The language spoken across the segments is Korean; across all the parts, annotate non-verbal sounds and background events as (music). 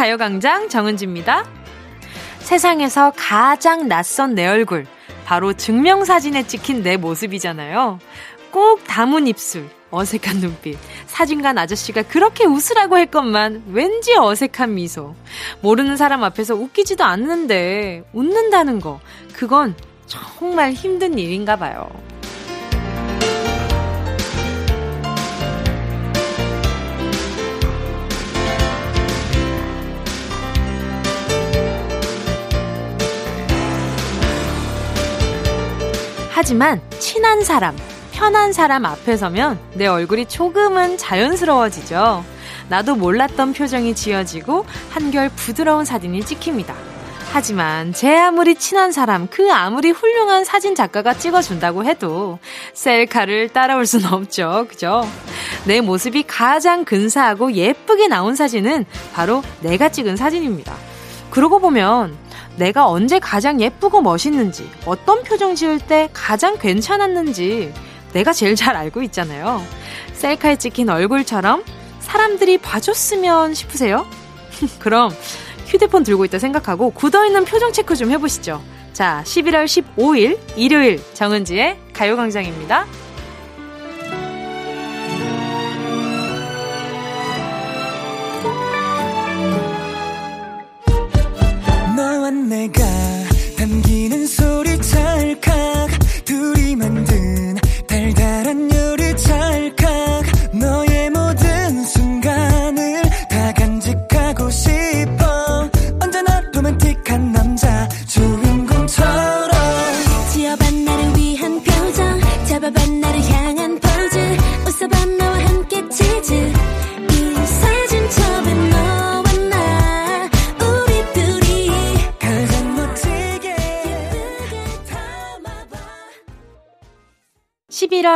가요광장 정은지입니다. 세상에서 가장 낯선 내 얼굴. 바로 증명사진에 찍힌 내 모습이잖아요. 꼭 담은 입술, 어색한 눈빛, 사진관 아저씨가 그렇게 웃으라고 했건만 왠지 어색한 미소. 모르는 사람 앞에서 웃기지도 않는데 웃는다는 거, 그건 정말 힘든 일인가 봐요. 하지만 친한 사람, 편한 사람 앞에 서면 내 얼굴이 조금은 자연스러워지죠. 나도 몰랐던 표정이 지어지고 한결 부드러운 사진이 찍힙니다. 하지만 제 아무리 친한 사람, 그 아무리 훌륭한 사진 작가가 찍어준다고 해도 셀카를 따라올 순 없죠. 그죠? 내 모습이 가장 근사하고 예쁘게 나온 사진은 바로 내가 찍은 사진입니다. 그러고 보면 내가 언제 가장 예쁘고 멋있는지, 어떤 표정 지을 때 가장 괜찮았는지 내가 제일 잘 알고 있잖아요. 셀카에 찍힌 얼굴처럼 사람들이 봐줬으면 싶으세요? (laughs) 그럼 휴대폰 들고 있다 생각하고 굳어있는 표정 체크 좀 해보시죠. 자, 11월 15일 일요일 정은지의 가요광장입니다. 내가 담기는 소리 찰칵 둘이 만든 달달한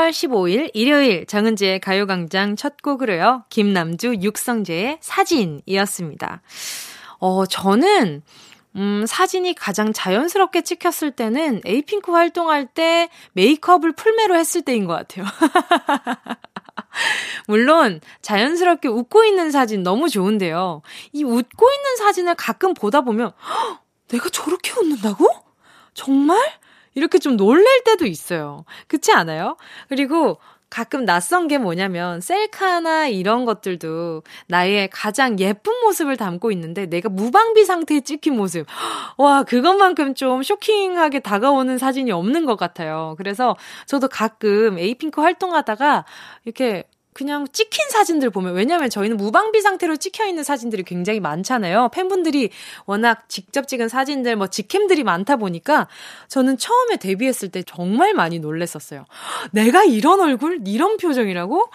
11월 15일 일요일 정은지의 가요광장 첫 곡으로요. 김남주 육성재의 사진이었습니다. 어, 저는 음, 사진이 가장 자연스럽게 찍혔을 때는 에이핑크 활동할 때 메이크업을 풀메로 했을 때인 것 같아요. (laughs) 물론 자연스럽게 웃고 있는 사진 너무 좋은데요. 이 웃고 있는 사진을 가끔 보다 보면 "헉, (gasps) 내가 저렇게 웃는다고? 정말? 이렇게 좀 놀랄 때도 있어요. 그렇지 않아요? 그리고 가끔 낯선 게 뭐냐면 셀카나 이런 것들도 나의 가장 예쁜 모습을 담고 있는데 내가 무방비 상태에 찍힌 모습. 와, 그것만큼 좀 쇼킹하게 다가오는 사진이 없는 것 같아요. 그래서 저도 가끔 에이핑크 활동하다가 이렇게 그냥 찍힌 사진들 보면 왜냐면 저희는 무방비 상태로 찍혀 있는 사진들이 굉장히 많잖아요. 팬분들이 워낙 직접 찍은 사진들 뭐 직캠들이 많다 보니까 저는 처음에 데뷔했을 때 정말 많이 놀랬었어요. (gasps) 내가 이런 얼굴, 이런 표정이라고?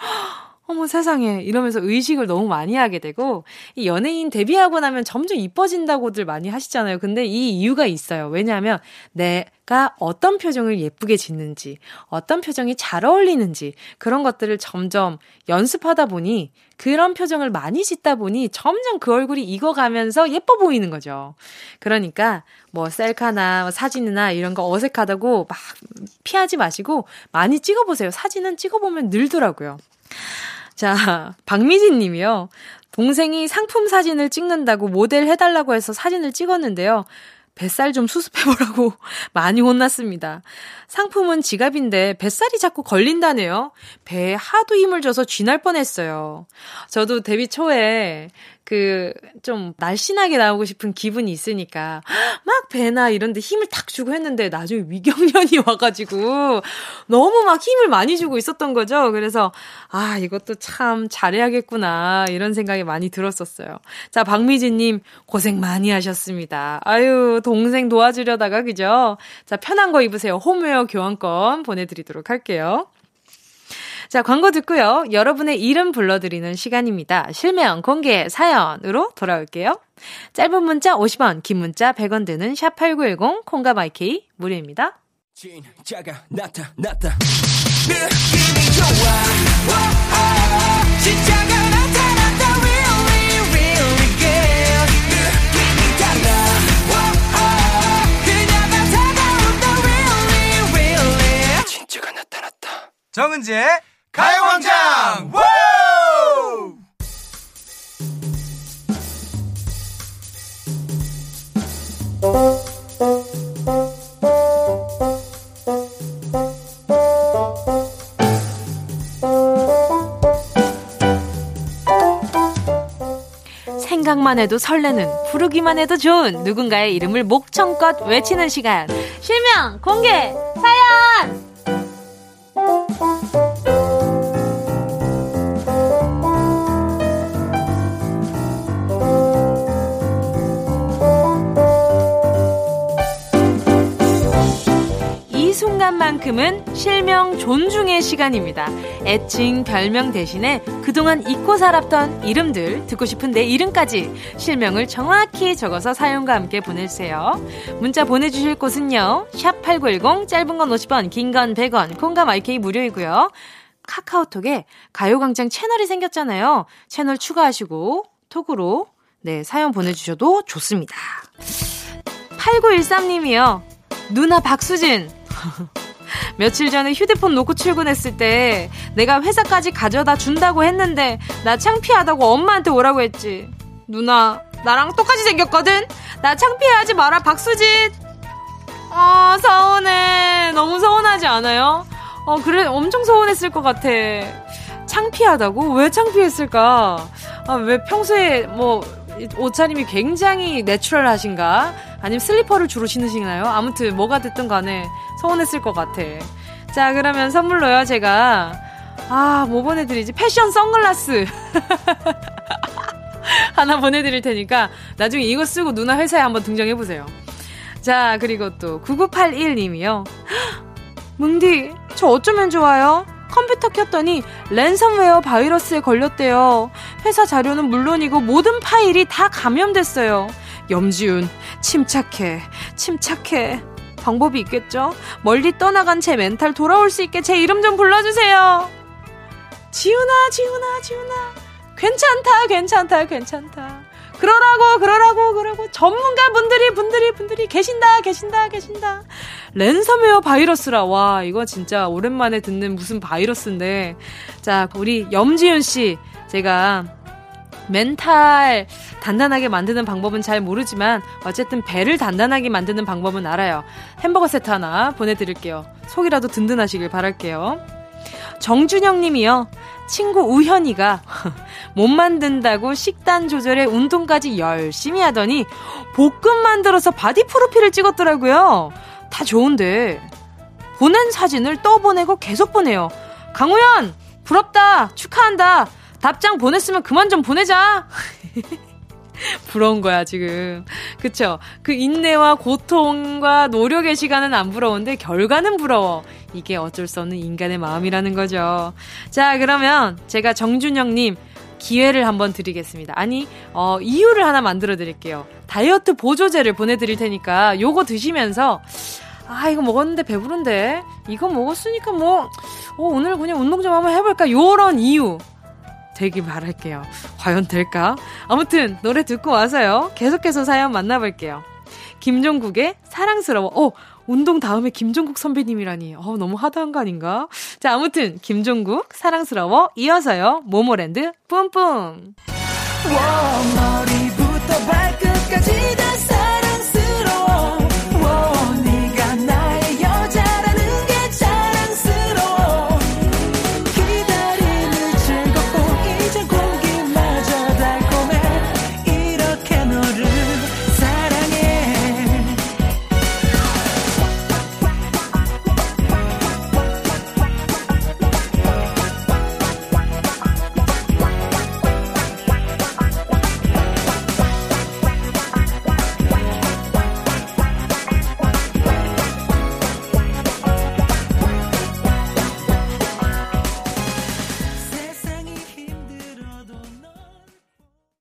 어머 세상에 이러면서 의식을 너무 많이 하게 되고 이 연예인 데뷔하고 나면 점점 이뻐진다고들 많이 하시잖아요. 근데 이 이유가 있어요. 왜냐하면 내가 어떤 표정을 예쁘게 짓는지, 어떤 표정이 잘 어울리는지 그런 것들을 점점 연습하다 보니 그런 표정을 많이 짓다 보니 점점 그 얼굴이 익어가면서 예뻐 보이는 거죠. 그러니까 뭐 셀카나 뭐 사진이나 이런 거 어색하다고 막 피하지 마시고 많이 찍어보세요. 사진은 찍어보면 늘더라고요. 자, 박미진 님이요. 동생이 상품 사진을 찍는다고 모델 해달라고 해서 사진을 찍었는데요. 뱃살 좀 수습해보라고 (laughs) 많이 혼났습니다. 상품은 지갑인데 뱃살이 자꾸 걸린다네요. 배에 하도 힘을 줘서 쥐날 뻔했어요. 저도 데뷔 초에 그 좀 날씬하게 나오고 싶은 기분이 있으니까 막 배나 이런 데 힘을 탁 주고 했는데 나중에 위경련이 (laughs) 와가지고 너무 막 힘을 많이 주고 있었던 거죠. 그래서 아 이것도 참 잘해야겠구나 이런 생각이 많이 들었었어요. 자 박미진님 고생 많이 하셨습니다. 아유 동생 도와주려다가 그죠? 자 편한 거 입으세요. 홈웨어 교환권 보내드리도록 할게요. 자, 광고 듣고요. 여러분의 이름 불러드리는 시간입니다. 실명 공개 사연으로 돌아올게요. 짧은 문자 50원, 긴 문자 100원 드는 샵8910, 콩과 마이케이 무료입니다. 진짜가 나타났다 느낌이 좋아 오오, 진짜가 나타났다 really really good 느낌이 달라 오오, 그녀가 다가온다 really really 진짜가 나타났다 정은지의 가요광장! 생각만 해도 설레는 부르기만 해도 좋은 누군가의 이름을 목청껏 외치는 시간. 실명 공개 사연! 순간만큼은 실명 존중의 시간입니다. 애칭, 별명 대신에 그동안 잊고 살았던 이름들, 듣고 싶은 내 이름까지 실명을 정확히 적어서 사연과 함께 보내주세요. 문자 보내주실 곳은요. 샵8910, 짧은 건 50원, 긴 건 100원, 콩감 IK 무료이고요. 카카오톡에 가요광장 채널이 생겼잖아요. 채널 추가하시고 톡으로 네 사연 보내주셔도 좋습니다. 8913님이요. 누나 박수진. (laughs) 며칠 전에 휴대폰 놓고 출근했을 때 내가 회사까지 가져다 준다고 했는데 나 창피하다고 엄마한테 오라고 했지. 누나, 나랑 똑같이 생겼거든? 나 창피해하지 마라, 박수진! 아, 서운해. 너무 서운하지 않아요? 어, 그래, 엄청 서운했을 것 같아. 창피하다고? 왜 창피했을까? 아, 왜 평소에 뭐, 옷차림이 굉장히 natural 하신가? 아니면 슬리퍼를 주로 신으시나요? 아무튼 뭐가 됐든 간에 서운했을 것 같아. 자, 그러면 선물로요, 제가. 아, 뭐 보내드리지? 패션 선글라스. (laughs) 하나 보내드릴 테니까 나중에 이거 쓰고 누나 회사에 한번 등장해보세요. 자, 그리고 또 9981님이요. 뭉디, 저 어쩌면 좋아요? 컴퓨터 켰더니 랜섬웨어 바이러스에 걸렸대요. 회사 자료는 물론이고 모든 파일이 다 감염됐어요. 염지훈, 침착해, 침착해. 방법이 있겠죠? 멀리 떠나간 제 멘탈 돌아올 수 있게 제 이름 좀 불러주세요. 지훈아, 지훈아, 지훈아. 괜찮다, 괜찮다, 괜찮다. 그러라고, 그러라고, 그러고. 전문가 분들이, 분들이, 분들이 계신다, 계신다, 계신다. 랜섬웨어 바이러스라. 와, 이거 진짜 오랜만에 듣는 무슨 바이러스인데. 자, 우리 염지윤 씨. 제가 멘탈 단단하게 만드는 방법은 잘 모르지만 어쨌든 배를 단단하게 만드는 방법은 알아요. 햄버거 세트 하나 보내드릴게요. 속이라도 든든하시길 바랄게요. 정준영 님이요. 친구 우현이가 (laughs) 몸 만든다고 식단 조절에 운동까지 열심히 하더니 복근 만들어서 바디 프로필을 찍었더라고요. 다 좋은데 보낸 사진을 또 보내고 계속 보내요. 강우현 부럽다 축하한다 답장 보냈으면 그만 좀 보내자. (laughs) (laughs) 부러운 거야, 지금. 그쵸? 그 인내와 고통과 노력의 시간은 안 부러운데 결과는 부러워. 이게 어쩔 수 없는 인간의 마음이라는 거죠. 자, 그러면 제가 정준영님 기회를 한번 드리겠습니다. 아니, 어, 이유를 하나 만들어 드릴게요. 다이어트 보조제를 보내드릴 테니까 요거 드시면서 아, 이거 먹었는데 배부른데? 이거 먹었으니까 뭐, 어, 오늘 그냥 운동 좀 한번 해볼까? 요런 이유. 되길 바랄게요. 과연 될까? 아무튼 노래 듣고 와서요. 계속해서 사연 만나볼게요. 김종국의 사랑스러워. 어, 운동 다음에 김종국 선배님이라니. 어, 너무 하드한 거 아닌가? 자, 아무튼 김종국 사랑스러워 이어서요. 모모랜드 뿜뿜. 머리부터 발끝까지 다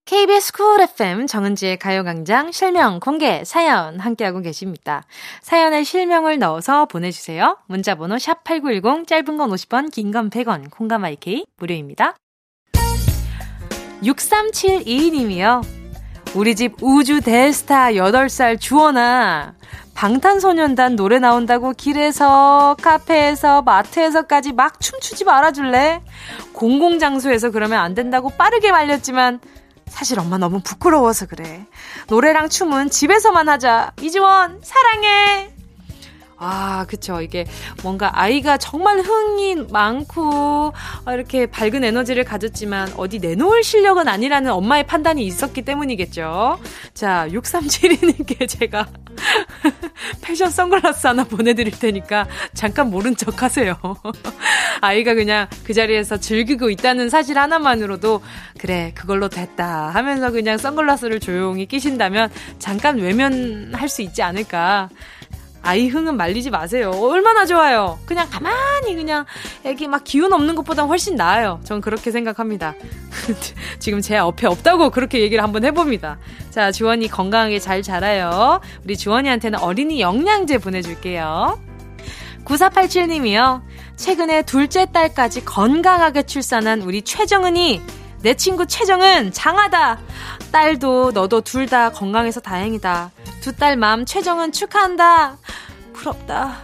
KBS 쿨 FM 정은지의 가요광장 실명 공개 사연 함께하고 계십니다. 사연에 실명을 넣어서 보내주세요. 문자번호 샵8910 짧은 건 50원 긴 건 100원 콩감 IK 무료입니다. 6372님이요. 우리 집 우주 대스타 8살 주원아. 방탄소년단 노래 나온다고 길에서, 카페에서, 마트에서까지 막 춤추지 말아줄래? 공공장소에서 그러면 안 된다고 빠르게 말렸지만, 사실 엄마 너무 부끄러워서 그래. 노래랑 춤은 집에서만 하자. 이지원, 사랑해! 아, 그쵸. 이게 뭔가 아이가 정말 흥이 많고, 어, 이렇게 밝은 에너지를 가졌지만 어디 내놓을 실력은 아니라는 엄마의 판단이 있었기 때문이겠죠. 자, 6372님께 (laughs) 제가 (laughs) 패션 선글라스 하나 보내드릴 테니까 잠깐 모른 척 하세요. (laughs) 아이가 그냥 그 자리에서 즐기고 있다는 사실 하나만으로도 그래, 그걸로 됐다 하면서 그냥 선글라스를 조용히 끼신다면 잠깐 외면할 수 있지 않을까. 아이 흥은 말리지 마세요. 얼마나 좋아요. 그냥 가만히 그냥 애기 막 기운 없는 것보다 훨씬 나아요. 전 그렇게 생각합니다. (laughs) 지금 제 옆에 없다고 그렇게 얘기를 한번 해봅니다. 자, 주원이 건강하게 잘 자라요. 우리 주원이한테는 어린이 영양제 보내줄게요. 9487님이요. 최근에 둘째 딸까지 건강하게 출산한 우리 최정은이 내 친구 최정은 장하다. 딸도 너도 둘 다 건강해서 다행이다. 두 딸 맘 최정은 축하한다. 부럽다.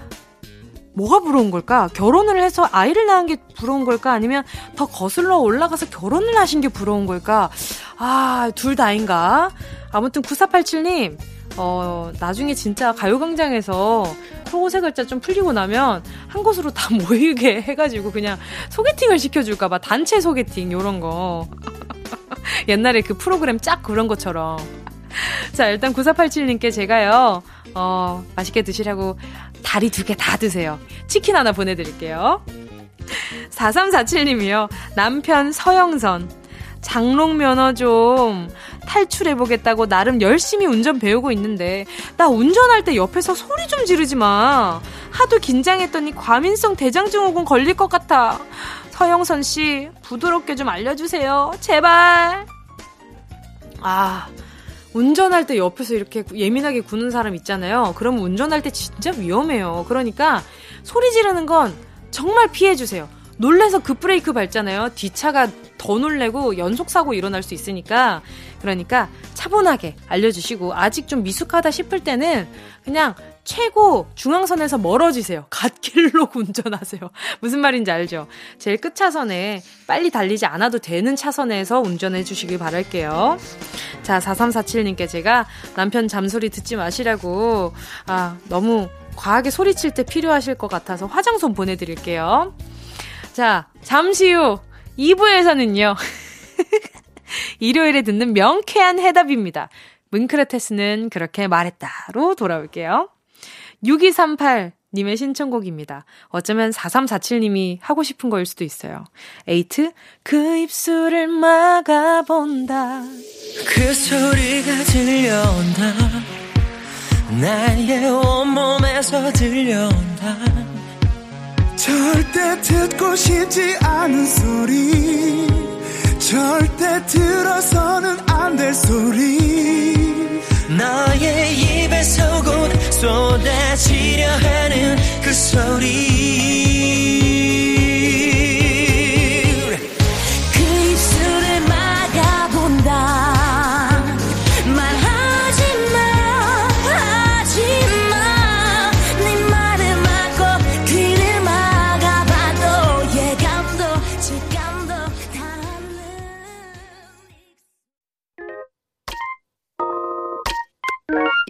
뭐가 부러운 걸까? 결혼을 해서 아이를 낳은 게 부러운 걸까? 아니면 더 거슬러 올라가서 결혼을 하신 게 부러운 걸까? 아, 둘 다인가? 아무튼 9487님, 어, 나중에 진짜 가요광장에서 속옷의 글자 좀 풀리고 나면 한 곳으로 다 (laughs) 모이게 해가지고 그냥 소개팅을 시켜줄까봐 단체 소개팅 요런 거 (laughs) 옛날에 그 프로그램 짝 그런 것처럼. 자 일단 9487님께 제가요 어 맛있게 드시라고 다리 두 개 다 드세요. 치킨 하나 보내드릴게요. 4347님이요. 남편 서영선. 장롱 면허 좀 탈출해보겠다고 나름 열심히 운전 배우고 있는데 나 운전할 때 옆에서 소리 좀 지르지 마. 하도 긴장했더니 과민성 대장증후군 걸릴 것 같아. 서영선 씨 부드럽게 좀 알려주세요. 제발. 아. 운전할 때 옆에서 이렇게 예민하게 구는 사람 있잖아요. 그럼 운전할 때 진짜 위험해요. 그러니까 소리 지르는 건 정말 피해주세요. 놀래서 급브레이크 밟잖아요. 뒷차가 더 놀래고 연속사고 일어날 수 있으니까. 그러니까 차분하게 알려주시고, 아직 좀 미숙하다 싶을 때는 그냥 최고 중앙선에서 멀어지세요. 갓길로 (laughs) 운전하세요. 무슨 말인지 알죠? 제일 끝 차선에 빨리 달리지 않아도 되는 차선에서 운전해 주시길 바랄게요. 자, 4347님께 제가 남편 잠소리 듣지 마시라고, 아, 너무 과하게 소리칠 때 필요하실 것 같아서 화장솜 보내드릴게요. 자, 잠시 후 2부에서는요. (laughs) 일요일에 듣는 명쾌한 해답입니다. 문크레테스는 그렇게 말했다로 돌아올게요. 6238 님의 신청곡입니다. 어쩌면 4347님이 하고 싶은 거일 수도 있어요. 에이트 그 입술을 막아본다. 그 소리가 들려온다 나의 온몸에서 들려온다 절대 듣고 싶지 않은 소리 절대 들어서는 안 될 소리 너의 입에서 곧 쏟아지려 하는 그 소리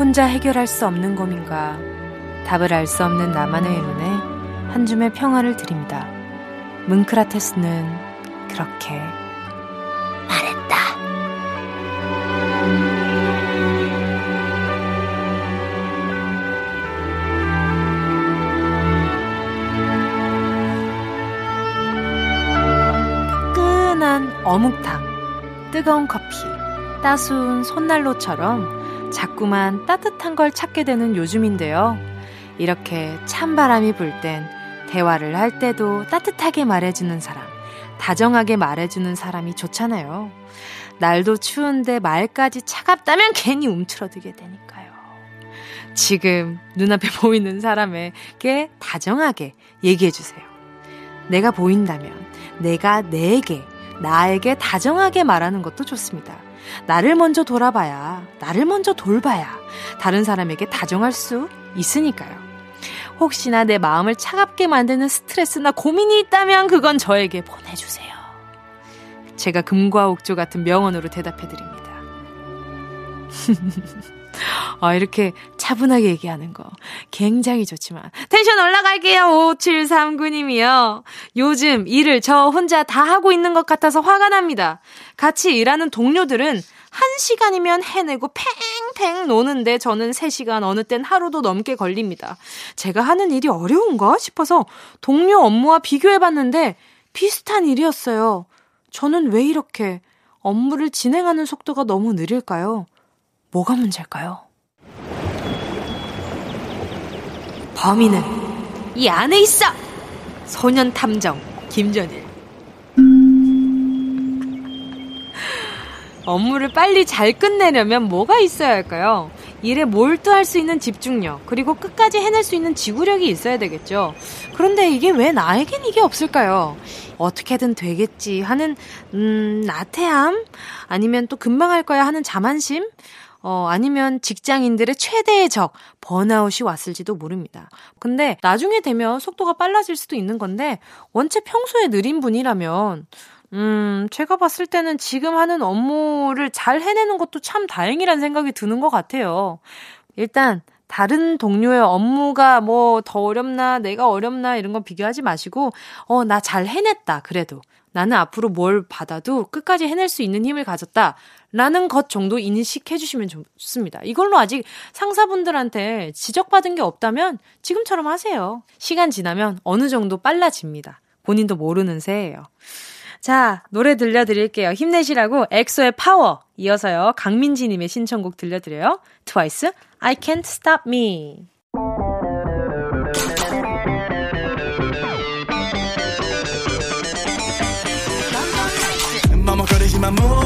혼자 해결할 수 없는 고민과 답을 알 수 없는 나만의 의문에 한 줌의 평화를 드립니다. 문크라테스는 그렇게 말했다 뜨끈한 어묵탕, 뜨거운 커피, 따스운 손난로처럼 자꾸만 따뜻한 걸 찾게 되는 요즘인데요. 이렇게 찬바람이 불 땐 대화를 할 때도 따뜻하게 말해주는 사람, 다정하게 말해주는 사람이 좋잖아요. 날도 추운데 말까지 차갑다면 괜히 움츠러들게 되니까요. 지금 눈앞에 (laughs) 보이는 사람에게 다정하게 얘기해주세요. 내가 보인다면 내가 내게, 나에게 다정하게 말하는 것도 좋습니다. 나를 먼저 돌아봐야, 나를 먼저 돌봐야 다른 사람에게 다정할 수 있으니까요. 혹시나 내 마음을 차갑게 만드는 스트레스나 고민이 있다면 그건 저에게 보내주세요. 제가 금과 옥조 같은 명언으로 대답해 드립니다. (laughs) 아, 이렇게 차분하게 얘기하는 거 굉장히 좋지만 텐션 올라갈게요. 5739님이요. 요즘 일을 저 혼자 다 하고 있는 것 같아서 화가 납니다. 같이 일하는 동료들은 한 시간이면 해내고 팽팽 노는데 저는 3시간 어느 땐 하루도 넘게 걸립니다. 제가 하는 일이 어려운가 싶어서 동료 업무와 비교해봤는데 비슷한 일이었어요. 저는 왜 이렇게 업무를 진행하는 속도가 너무 느릴까요? 뭐가 문제일까요? 범인은 이 안에 있어! 소년 탐정 김전일. 업무를 빨리 잘 끝내려면 뭐가 있어야 할까요? 일에 몰두할 수 있는 집중력, 그리고 끝까지 해낼 수 있는 지구력이 있어야 되겠죠. 그런데 이게 왜 나에겐 이게 없을까요? 어떻게든 되겠지 하는, 음, 나태함? 아니면 또 금방 할 거야 하는 자만심? 어, 아니면 직장인들의 최대의 적, 번아웃이 왔을지도 모릅니다. 근데 나중에 되면 속도가 빨라질 수도 있는 건데, 원체 평소에 느린 분이라면, 음, 제가 봤을 때는 지금 하는 업무를 잘 해내는 것도 참 다행이란 생각이 드는 것 같아요. 일단, 다른 동료의 업무가 뭐 더 어렵나, 내가 어렵나, 이런 거 비교하지 마시고, 어, 나 잘 해냈다, 그래도. 나는 앞으로 뭘 받아도 끝까지 해낼 수 있는 힘을 가졌다. 라는 것 정도 인식해 주시면 좋습니다. 이걸로 아직 상사분들한테 지적받은 게 없다면 지금처럼 하세요. 시간 지나면 어느 정도 빨라집니다. 본인도 모르는 새예요. 자, 노래 들려드릴게요. 힘내시라고 엑소의 파워. 이어서요. 강민지님의 신청곡 들려드려요. 트와이스, I can't stop me. 머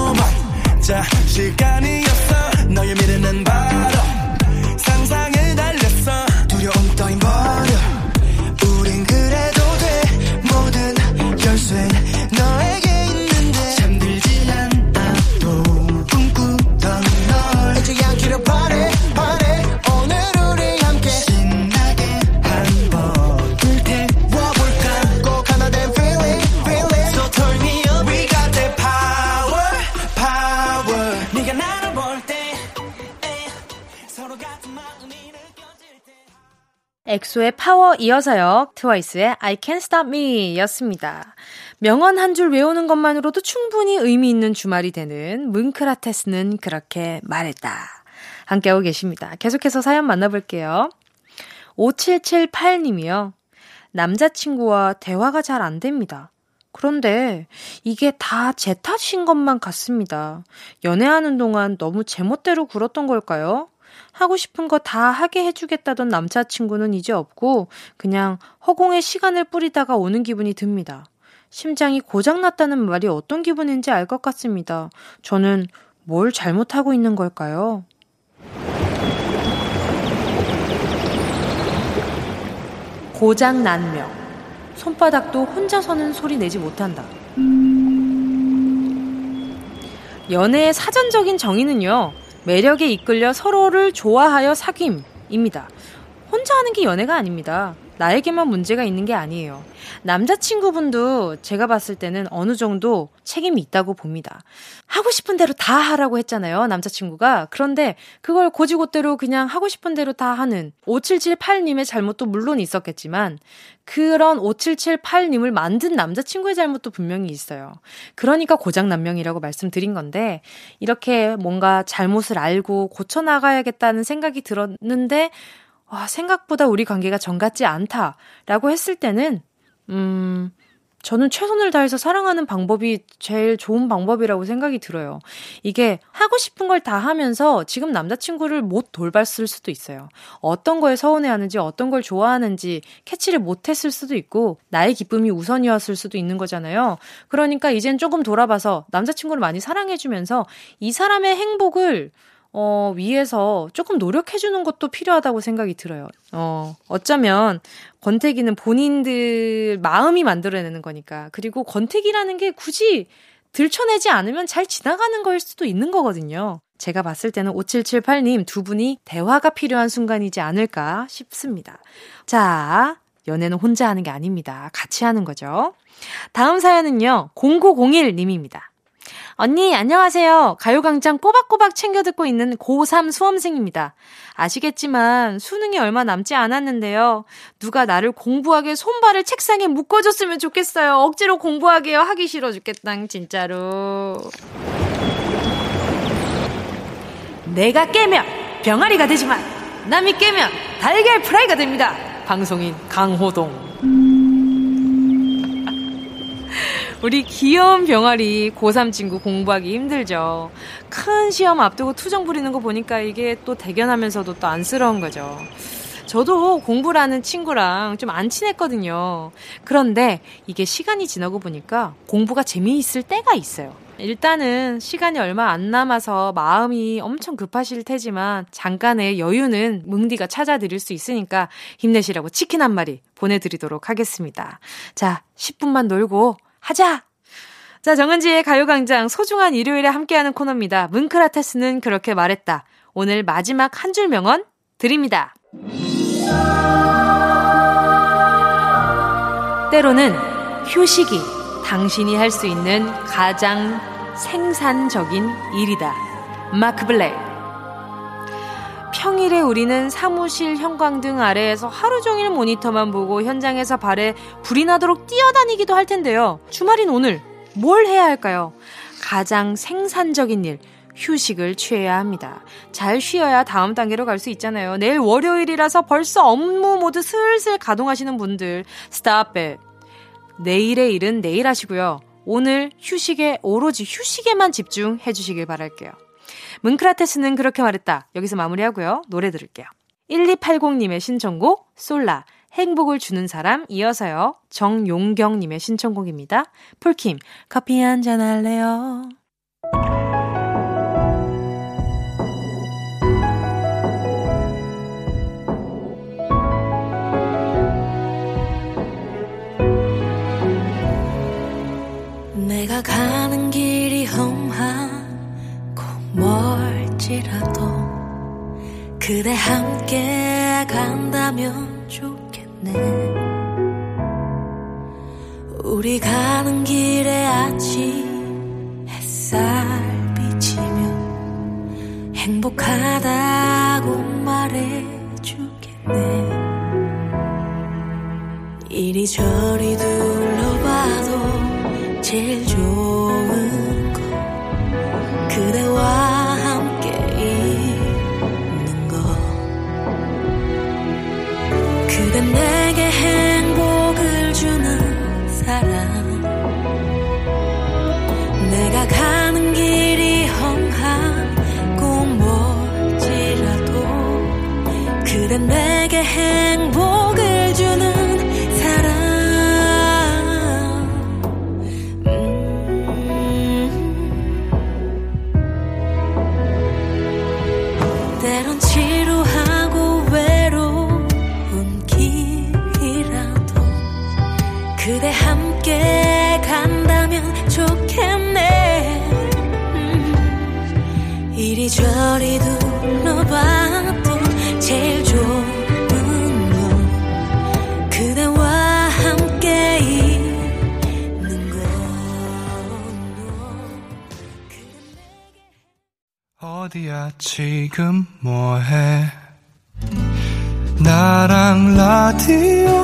자 시간이었어. 너의 미래는 바 엑소의 파워 이어서요. 트와이스의 I Can't Stop Me 였습니다. 명언 한 줄 외우는 것만으로도 충분히 의미 있는 주말이 되는 문크라테스는 그렇게 말했다. 함께하고 계십니다. 계속해서 사연 만나볼게요. 5778님이요. 남자친구와 대화가 잘 안 됩니다. 그런데 이게 다 제 탓인 것만 같습니다. 연애하는 동안 너무 제멋대로 굴었던 걸까요? 하고 싶은 거 다 하게 해주겠다던 남자친구는 이제 없고 그냥 허공에 시간을 뿌리다가 오는 기분이 듭니다. 심장이 고장났다는 말이 어떤 기분인지 알 것 같습니다. 저는 뭘 잘못하고 있는 걸까요? 고장 난명. 손바닥도 혼자서는 소리 내지 못한다. 연애의 사전적인 정의는요, 매력에 이끌려 서로를 좋아하여 사귐입니다. 혼자 하는 게 연애가 아닙니다. 나에게만 문제가 있는 게 아니에요. 남자친구분도 제가 봤을 때는 어느 정도 책임이 있다고 봅니다. 하고 싶은 대로 다 하라고 했잖아요, 남자친구가. 그런데 그걸 고지고대로 그냥 하고 싶은 대로 다 하는 5778님의 잘못도 물론 있었겠지만 그런 5778님을 만든 남자친구의 잘못도 분명히 있어요. 그러니까 고장난명이라고 말씀드린 건데 이렇게 뭔가 잘못을 알고 고쳐나가야겠다는 생각이 들었는데 와, 생각보다 우리 관계가 정 같지 않다라고 했을 때는, 음, 저는 최선을 다해서 사랑하는 방법이 제일 좋은 방법이라고 생각이 들어요. 이게 하고 싶은 걸 다 하면서 지금 남자친구를 못 돌봤을 수도 있어요. 어떤 거에 서운해하는지 어떤 걸 좋아하는지 캐치를 못했을 수도 있고 나의 기쁨이 우선이었을 수도 있는 거잖아요. 그러니까 이젠 조금 돌아봐서 남자친구를 많이 사랑해주면서 이 사람의 행복을 어, 위해서 조금 노력해주는 것도 필요하다고 생각이 들어요. 어, 어쩌면 권태기는 본인들 마음이 만들어내는 거니까. 그리고 권태기라는 게 굳이 들춰내지 않으면 잘 지나가는 거일 수도 있는 거거든요. 제가 봤을 때는 5778님 두 분이 대화가 필요한 순간이지 않을까 싶습니다. 자, 연애는 혼자 하는 게 아닙니다. 같이 하는 거죠. 다음 사연은요, 0901님입니다. 언니, 안녕하세요. 가요광장 꼬박꼬박 챙겨 듣고 있는 고3 수험생입니다. 아시겠지만, 수능이 얼마 남지 않았는데요. 누가 나를 공부하게 손발을 책상에 묶어줬으면 좋겠어요. 억지로 공부하게요. 하기 싫어 죽겠다, 진짜로. 내가 깨면 병아리가 되지만, 남이 깨면 달걀 프라이가 됩니다. 방송인 강호동. 우리 귀여운 병아리 고3 친구 공부하기 힘들죠. 큰 시험 앞두고 투정 부리는 거 보니까 이게 또 대견하면서도 또 안쓰러운 거죠. 저도 공부라는 친구랑 좀 안 친했거든요. 그런데 이게 시간이 지나고 보니까 공부가 재미있을 때가 있어요. 일단은 시간이 얼마 안 남아서 마음이 엄청 급하실 테지만 잠깐의 여유는 뭉디가 찾아드릴 수 있으니까 힘내시라고 치킨 한 마리 보내드리도록 하겠습니다. 자, 10분만 놀고 하자! 자, 정은지의 가요광장 소중한 일요일에 함께하는 코너입니다. 문크라테스는 그렇게 말했다. 오늘 마지막 한 줄 명언 드립니다. 때로는 휴식이 당신이 할 수 있는 가장 생산적인 일이다. 마크 블랙. 평일에 우리는 사무실 형광등 아래에서 하루 종일 모니터만 보고 현장에서 발에 불이 나도록 뛰어다니기도 할 텐데요. 주말인 오늘 뭘 해야 할까요? 가장 생산적인 일, 휴식을 취해야 합니다. 잘 쉬어야 다음 단계로 갈 수 있잖아요. 내일 월요일이라서 벌써 업무 모두 슬슬 가동하시는 분들, 스탑 잇. 내일의 일은 내일 하시고요. 오늘 휴식에 오로지 휴식에만 집중해 주시길 바랄게요. 문크라테스는 그렇게 말했다. 여기서 마무리하고요. 노래 들을게요. 1280님의 신청곡 솔라 행복을 주는 사람 이어서요. 정용경님의 신청곡입니다. 폴킴 커피 한 잔 할래요. 내가 가 멀지라도 그대 함께 간다면 좋겠네. 우리 가는 길에 아침 햇살 비치면 행복하다고 말해주겠네. 이리저리 둘러봐도 제일 좋은 건 그대와 그대 내게 행복을 주는 사람. 내가 가는 길이 험하고 멀지라도 그대 내게 행복 그대 함께 간다면 좋겠네 음. 이리저리 둘러봐도 제일 좋은 건 그대와 함께 있는 것 어디야 지금 뭐해 나랑 라디오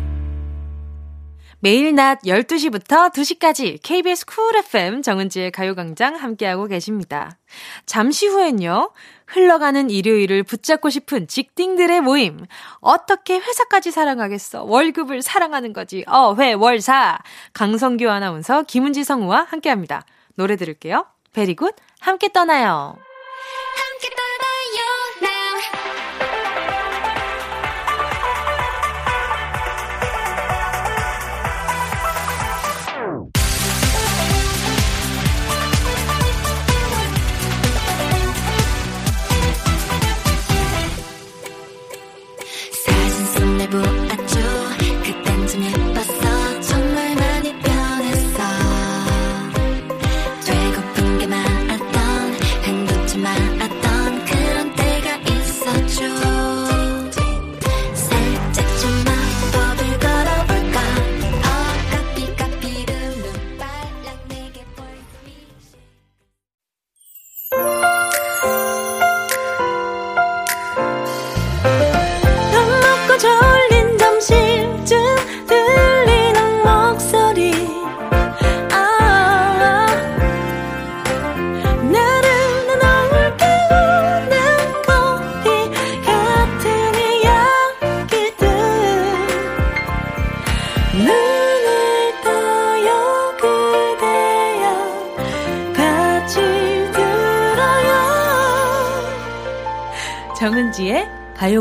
매일 낮 12시부터 2시까지 KBS 쿨 FM 정은지의 가요광장 함께하고 계십니다. 잠시 후엔요. 흘러가는 일요일을 붙잡고 싶은 직딩들의 모임. 어떻게 회사까지 사랑하겠어? 월급을 사랑하는 거지. 어 회 월 사. 강성규 아나운서 김은지 성우와 함께합니다. 노래 들을게요. 베리굿 함께 떠나요.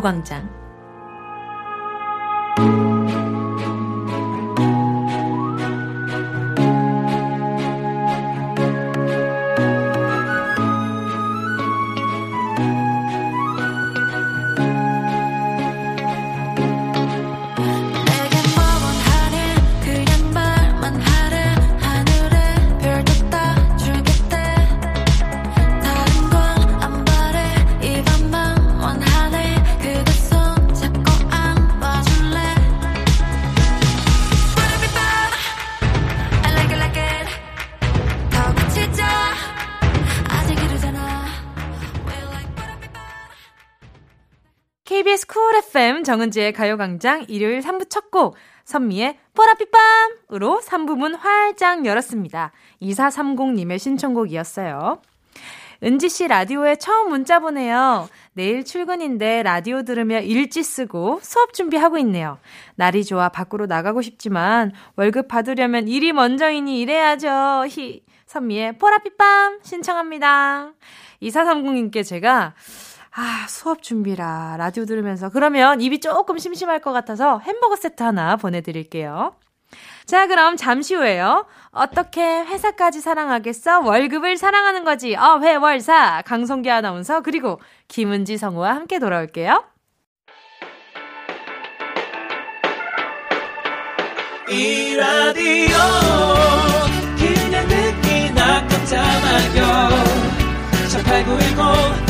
가요광장. 정은지의 가요광장 일요일 3부 첫 곡 선미의 뽀라삐빰으로 3부문 활짝 열었습니다. 2430님의 신청곡이었어요. 은지 씨 라디오에 처음 문자 보내요. 내일 출근인데 라디오 들으며 일지 쓰고 수업 준비하고 있네요. 날이 좋아 밖으로 나가고 싶지만 월급 받으려면 일이 먼저이니 일해야죠. 히. 선미의 뽀라삐빰 신청합니다. 2430님께 제가 아, 수업 준비라. 라디오 들으면서. 그러면 입이 조금 심심할 것 같아서 햄버거 세트 하나 보내드릴게요. 자, 그럼 잠시 후에요. 어떻게 회사까지 사랑하겠어? 월급을 사랑하는 거지. 어, 회월사. 강성기 아나운서, 그리고 김은지 성우와 함께 돌아올게요. 이 라디오 그냥 듣기나 깜짝마요 18910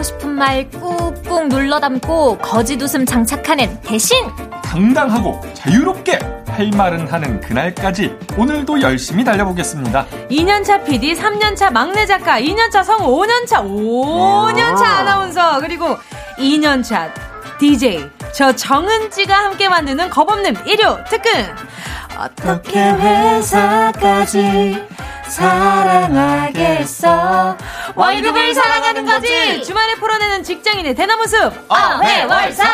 하고 싶은 말 꾹꾹 눌러 담고 거짓 웃음 장착하는 대신 당당하고 자유롭게 할 말은 하는 그날까지 오늘도 열심히 달려보겠습니다. 2년차 PD, 3년차 막내 작가, 2년차 성우, 5년차, 5년차 아나운서, 그리고 2년차 DJ. 저 정은지가 함께 만드는 겁없는 일요 특근. 어떻게 회사까지 사랑하겠어? 월급을 사랑하는 거지! 주말에 풀어내는 직장인의 대나무 숲! 어회월사!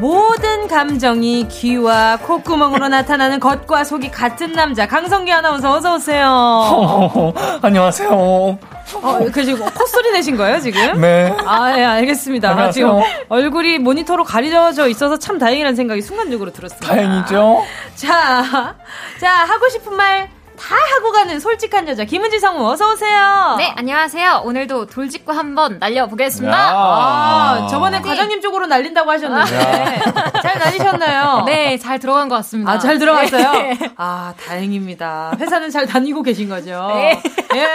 모든 감정이 귀와 콧구멍으로 나타나는 (laughs) 겉과 속이 같은 남자 강성기 아나운서 어서 오세요. 어, (laughs) 안녕하세요. 어, 그 지금 콧소리 내신 거예요 지금? 네. 아, 예, 알겠습니다. 안녕하세요. 지금 얼굴이 모니터로 가려져 있어서 참 다행이라는 생각이 순간적으로 들었습니다. 다행이죠. 자, 자, 하고 싶은 말 다 하고 가는 솔직한 여자 김은지 성우 어서 오세요. 네, 안녕하세요. 오늘도 돌직구 한번 날려보겠습니다. 야. 아, 저번에 과장님 쪽으로 날린다고 하셨는데 (laughs) 잘 날리셨나요? 네, 잘 들어간 것 같습니다. 아, 잘 들어갔어요? 네. 아, 다행입니다. 회사는 잘 다니고 계신 거죠? 네. 예.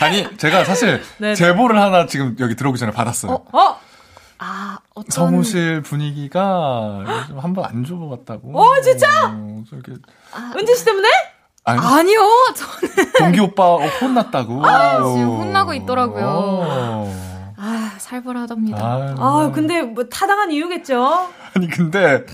아니, 제가 사실 네네. (laughs) 제보를 하나 지금 여기 들어오기 전에 받았어요. 어? 아, 어떤. 사무실 분위기가 요즘 한번 안 좋았다고. 어, 진짜? 어, 저렇게 은지 씨 때문에? 아니, 아니요, 저는. 동기 오빠 어, 혼났다고. 아, 지금 혼나고 있더라고요. 어. 아, 살벌하답니다. 아유. 아, 근데 뭐 타당한 이유겠죠? 아니 근데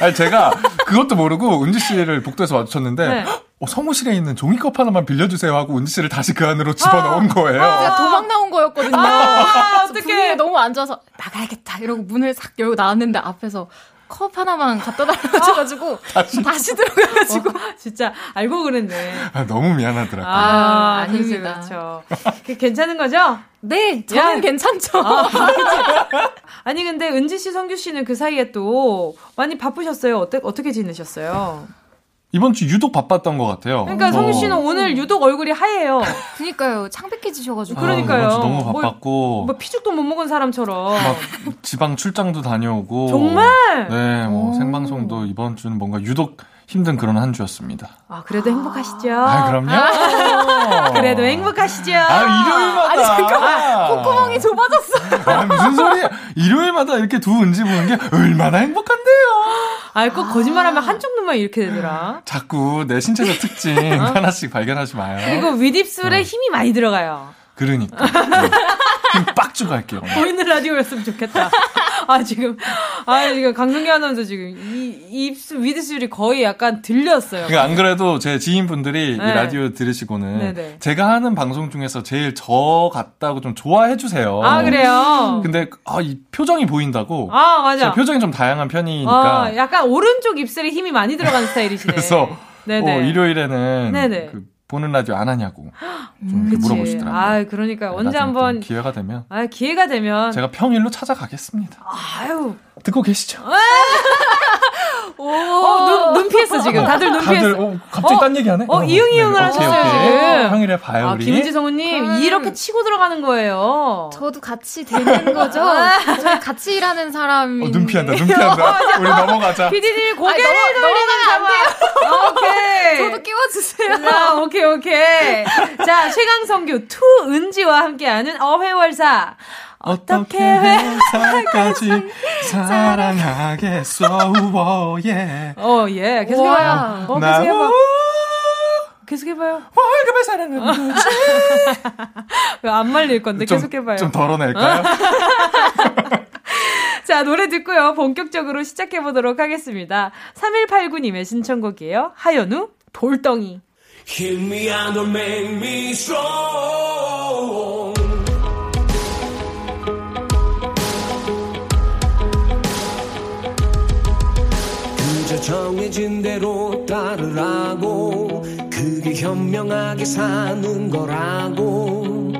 아니 제가 그것도 모르고 은지 씨를 복도에서 마주쳤는데 네. 어, 사무실에 있는 종이컵 하나만 빌려주세요 하고 은지 씨를 다시 그 안으로 집어넣은 거예요. 제가 도망 나온 거였거든요. 아. 분위기가 너무 안 좋아서 나가야겠다 이러고 문을 싹 열고 나왔는데 앞에서 컵 하나만 갖다 달라가지고 다시, 들어가가지고 진짜 알고 그랬네. 아, 너무 미안하더라고요. 아, 아, 아닙니다. 그렇죠. 그, 괜찮은 거죠? 네 저는 야. 괜찮죠. 아니, 근데 은지 씨, 성규 씨는 그 사이에 또 많이 바쁘셨어요. 어때, 어떻게 지내셨어요? 이번 주 유독 바빴던 것 같아요. 그러니까 어, 성규 씨는 오늘 유독 얼굴이 하얘요. 그니까요 창백해지셔가지고 아, 그러니까요. 이번 주 너무 뭐- 바빴고 뭐 피죽도 못 먹은 사람처럼. 막 지방 출장도 다녀오고 정말? 네, 뭐 오. 생방송도 이번 주는 뭔가 유독 힘든 그런 한 주였습니다. 아, 그래도 행복하시죠? 아, 그럼요. 그래도 행복하시죠? 아, 일요일마다. 아니, 잠깐만. 콧구멍이 좁아졌어. 아, 무슨 소리야. 일요일마다 이렇게 두 은지 보는 게 얼마나 행복한데요. 아, 꼭 거짓말하면 한쪽 눈만 이렇게 되더라. 자꾸 내 신체적 특징 하나씩 발견하지 마요. 그리고 윗입술에 힘이 많이 들어가요. 그러니까. 네. 힘빡 주고 할게요. 보이는 라디오였으면 좋겠다. 아, 지금, 아, 이거 강성기 아나운서 지금, 이, 이 입술, 윗입술이 거의 약간 들렸어요. 그러니까 안 그래도 제 지인분들이 네. 이 라디오 들으시고는 네네. 제가 하는 방송 중에서 제일 저 같다고 좀 좋아해 주세요. 아, 그래요? 근데 아, 이 표정이 보인다고. 아, 맞아. 표정이 좀 다양한 편이니까. 어, 약간 오른쪽 입술에 힘이 많이 들어가는 스타일이시네. 그래서 네네. 어, 일요일에는 네네. 그 보는 라디오 안 하냐고 좀 그치. 물어보시더라고요. 아, 그러니까 언제 나중에 또 한번, 기회가 되면 아, 기회가 되면. 제가 평일로 찾아가겠습니다. 아유. 듣고 계시죠? (laughs) 어, 눈, 눈 피했어, 지금. 다들 눈 다들 피했어. 어, 갑자기 어, 딴 얘기 하네. 어, 이응이응을 오케이, 하셨어요, 오케이. 지금. 평일에 봐요 아, 우리. 김은지 성우님, 음. 이렇게 치고 들어가는 거예요. 저도 같이 되는 거죠. 저희 같이 일하는 사람이. 어, 눈 피한다, 눈 피한다. 우리 넘어가자. (laughs) PD님 고개를 아니, 넘어- 돌리는 상황. 오케이. (laughs) 저도 끼워주세요. 자, 오케이, 오케이. 자, 최강성규, 투 은지와 함께하는 어회월사. 어떻게 회사까지 사랑하겠어, 우어, 예. 어, 예. 계속 우와. 해봐요. 어, 나 계속 해봐. 우- 계속 해봐요. 월급을 사랑하는 거지. (laughs) 안 말릴 건데 좀, 계속 해봐요. 좀 덜어낼까요? (laughs) 자, 노래 듣고요. 본격적으로 시작해보도록 하겠습니다. 3189님의 신청곡이에요. 하연우, 돌덩이. Hit me and make me strong. 정해진 대로 따르라고 그게 현명하게 사는 거라고.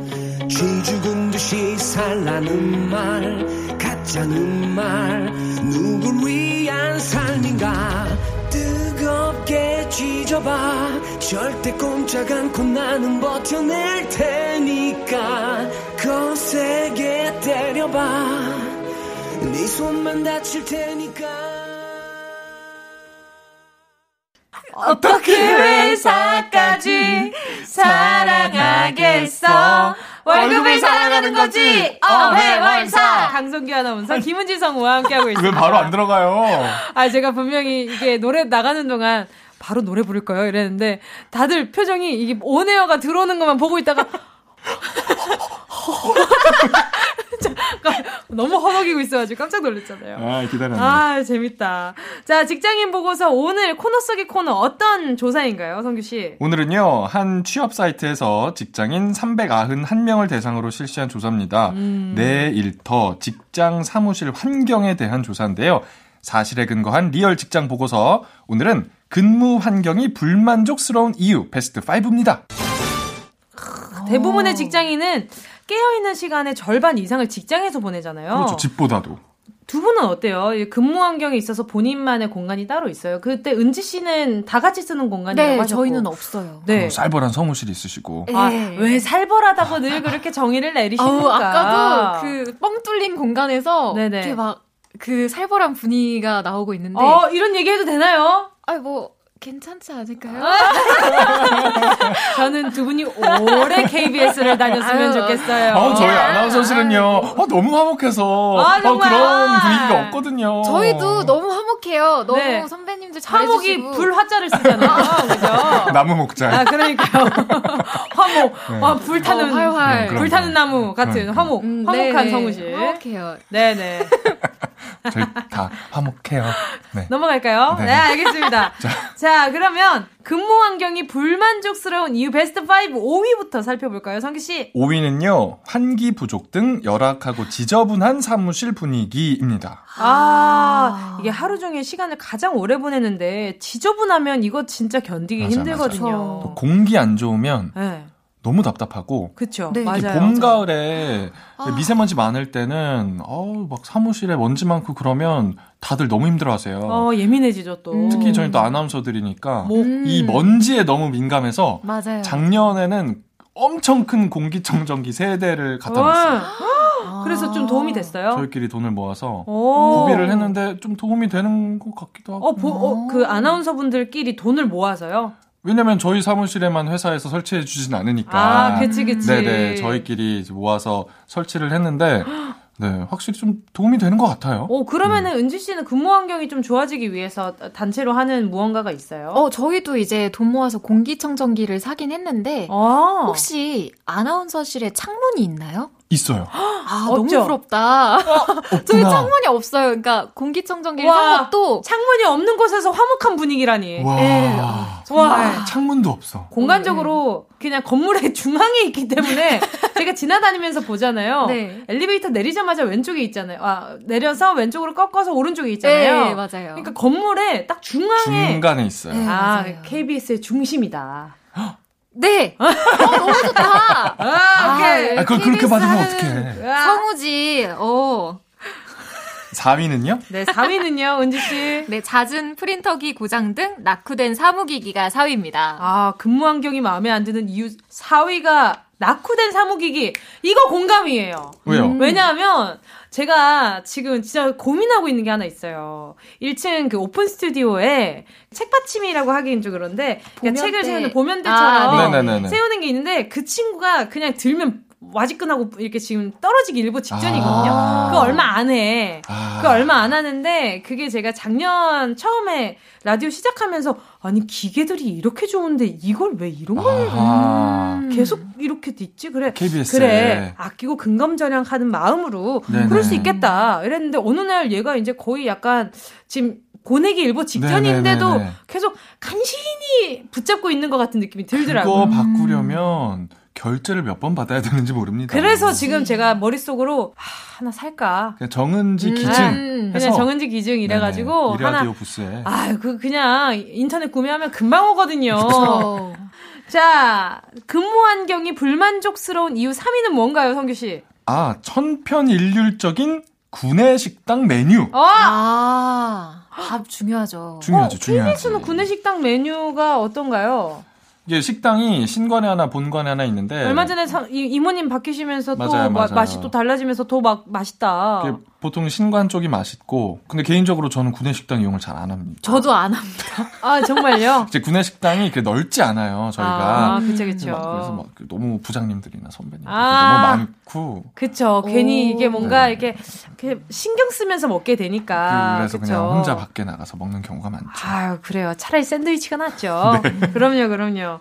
쥐 죽은 듯이 살라는 말 가짜는 말 누굴 위한 삶인가. 뜨겁게 쥐져봐. 절대 꼼짝 않고 나는 버텨낼 테니까. 거세게 때려봐. 네 손만 다칠 테니까 어떻게 회사까지 사랑하겠어? 월급을 사랑하는 거지. 어회월사. 강성기 아나운서 김은지 성우와 함께하고 (laughs) 왜 있습니다. 바로 안 들어가요? 아 제가 분명히 이게 노래 나가는 동안 바로 노래 부를 거예요 이랬는데 다들 표정이 이게 온에어가 들어오는 것만 보고 있다가 (laughs) 잠깐 너무 허벅이고 있어가지고 깜짝 놀랐잖아요. 아, 기다렸네. 아, 재밌다. 자, 직장인 보고서 오늘 코너 속의 코너 어떤 조사인가요, 성규 씨? 오늘은요, 한 취업 사이트에서 직장인 391명을 대상으로 실시한 조사입니다. 음. 내 일터, 직장 사무실 환경에 대한 조사인데요. 사실에 근거한 real 직장 보고서. 오늘은 근무 환경이 불만족스러운 이유 베스트 5입니다. 대부분의 직장인은 깨어있는 시간의 절반 이상을 직장에서 보내잖아요. 그렇죠. 집보다도. 두 분은 어때요? 이 근무 환경에 있어서 본인만의 공간이 따로 있어요. 그때 은지 씨는 다 같이 쓰는 공간이라고 네, 하셨고. 저희는 없어요. 네. 어, 쌀벌한 사무실이 있으시고. 아, 네. 왜 살벌하다고 늘 그렇게 정의를 내리십니까? 아우, 아까도 그 뻥 뚫린 공간에서 네네. 이렇게 막 그 살벌한 분위기가 나오고 있는데 어, 이런 얘기 해도 되나요? 아니 뭐 괜찮지 않을까요? (laughs) 저는 두 분이 오래 KBS를 다녔으면 아유. 좋겠어요. 어, 저희 아나운서실은요, 어, 너무 화목해서, 아, 어, 정말? 그런 분위기가 없거든요. 저희도 너무 화목해요. 너무 네. 선배님들 화목이 잘해주시고 불 화자를 쓰잖아요. (laughs) 그죠? (laughs) 나무 목장. 아, 그러니까요. 화목. 아, 불타는, 어, 활활. 네. 불타는 나무 같은 그러니까. 화목. 음, 화목한 네네. 성우실. 화목해요. 네네. 저희 다 화목해요. 네. 넘어갈까요? 네, 네. 알겠습니다. (laughs) 자. 그러면 근무 환경이 불만족스러운 이유 베스트 5 5위부터 살펴볼까요, 성기 씨? 5위는요, 환기 부족 등 열악하고 지저분한 사무실 분위기입니다. 아, 이게 하루 종일 시간을 가장 오래 보내는데 지저분하면 이거 진짜 견디기 맞아, 힘들거든요. 맞아. 또 공기 안 좋으면 네, 너무 답답하고, 그쵸. 네. 맞아요. 봄, 가을에 아. 미세먼지 많을 때는, 어우, 막 사무실에 먼지 많고 그러면 다들 너무 힘들어 하세요. 어, 예민해지죠, 또. 음. 특히 저희 또 아나운서들이니까, 뭐, 음. 이 먼지에 너무 민감해서, 맞아요. 작년에는 엄청 큰 공기청정기 세 대를 갖다 놨어요. 아. (gasps) 그래서 좀 도움이 됐어요. 저희끼리 돈을 모아서 오. 구비를 했는데 좀 도움이 되는 것 같기도 하고. 어, 보, 어, 그 아나운서 분들끼리 돈을 모아서요? 왜냐면 저희 사무실에만 회사에서 설치해 주진 않으니까. 아, 그치, 그치. 네네. 저희끼리 모아서 설치를 했는데, (gasps) 네, 확실히 좀 도움이 되는 것 같아요. 오, 그러면은 음. 은지 씨는 근무 환경이 좀 좋아지기 위해서 단체로 하는 무언가가 있어요? 어, 저희도 이제 돈 모아서 공기청정기를 사긴 했는데 어. 혹시 아나운서실에 창문이 있나요? 있어요. 아, 없죠? 너무 부럽다. 저희 없구나. 창문이 없어요. 그러니까 공기청정기를 와. 산 것도 창문이 없는 곳에서 화목한 분위기라니. 와. 예. 와. 창문도 없어. 공간적으로 그냥 건물의 중앙에 있기 때문에 (laughs) 제가 지나다니면서 보잖아요. 네. 엘리베이터 내리자마자 왼쪽에 있잖아요. 아, 내려서 왼쪽으로 꺾어서 오른쪽에 있잖아요. 네, 맞아요. 그러니까 건물의 딱 중앙에 중간에 있어요. 네. 아, 맞아요. KBS의 중심이다. 네. (laughs) 어, 너무 좋다. 아, 오케이. 아, 그걸 그렇게 받으면 어떡해. 아. 성우지. 어. 4위는요? 네, 4위는요, 은지 씨. 네, 잦은 프린터기 고장 등 낙후된 사무기기가 4위입니다. 아, 근무 환경이 마음에 안 드는 이유 4위가 낙후된 사무기기. 이거 공감이에요. 왜요? 음. 왜냐하면 제가 지금 진짜 고민하고 있는 게 하나 있어요. 1층 그 오픈 스튜디오에 책받침이라고 하기엔 좀 그런데 그러니까. 책을 세우는 보면대처럼 아, 네네네네. 세우는 게 있는데 그 친구가 그냥 들면 와지끈하고 이렇게 지금 떨어지기 일보 직전이거든요. 아. 그거 얼마 안 해. 아. 그 얼마 안 하는데 그게 제가 작년 처음에 라디오 시작하면서 아니 기계들이 이렇게 좋은데 이걸 왜 이런 걸 아하. 계속 이렇게 있지? 그래. KBS 에. 그래. 아끼고 근검절약하는 마음으로 네네. 그럴 수 있겠다. 이랬는데 어느 날 얘가 이제 거의 약간 지금 보내기 일보 직전인데도 네네네네. 계속 간신히 붙잡고 있는 것 같은 느낌이 그거 들더라고요. 바꾸려면 결제를 몇 번 받아야 되는지 모릅니다. 그래서 지금 제가 머릿속으로 하, 하나 살까? 그냥 정은지 기증 음. 해서 그냥 정은지 기증 이래가지고 하나 부스에 아유 그 그냥 인터넷 구매하면 금방 오거든요. 어. (laughs) (laughs) 자 근무 환경이 불만족스러운 이유 3위는 뭔가요, 성규 씨? 아 천편일률적인 구내 식당 메뉴 어, 아, 밥 중요하죠. 중요하죠, 어, 중요하죠. KBS는 구내 식당 메뉴가 어떤가요? 이게 식당이 신관에 하나 본관에 하나 있는데 얼마 전에 사- 이, 이모님 바뀌시면서 맞아요, 또 맞아요. 맛이 또 달라지면서 더 막 맛있다. 보통 신관 쪽이 맛있고 근데 개인적으로 저는 구내 식당 이용을 잘 안 합니다. 저도 안 합니다. 아 정말요? (laughs) 이제 구내 식당이 그 넓지 않아요 저희가 아 그쵸 그쵸. 막 그래서 막 너무 부장님들이나 선배님들 아. 너무 많고 그쵸. 오. 괜히 이게 뭔가 네. 이렇게, 이렇게 신경 쓰면서 먹게 되니까. 그래서 아, 그쵸. 그냥 혼자 밖에 나가서 먹는 경우가 많죠. 아유 그래요. 차라리 샌드위치가 낫죠. (laughs) 네. 그럼요 그럼요.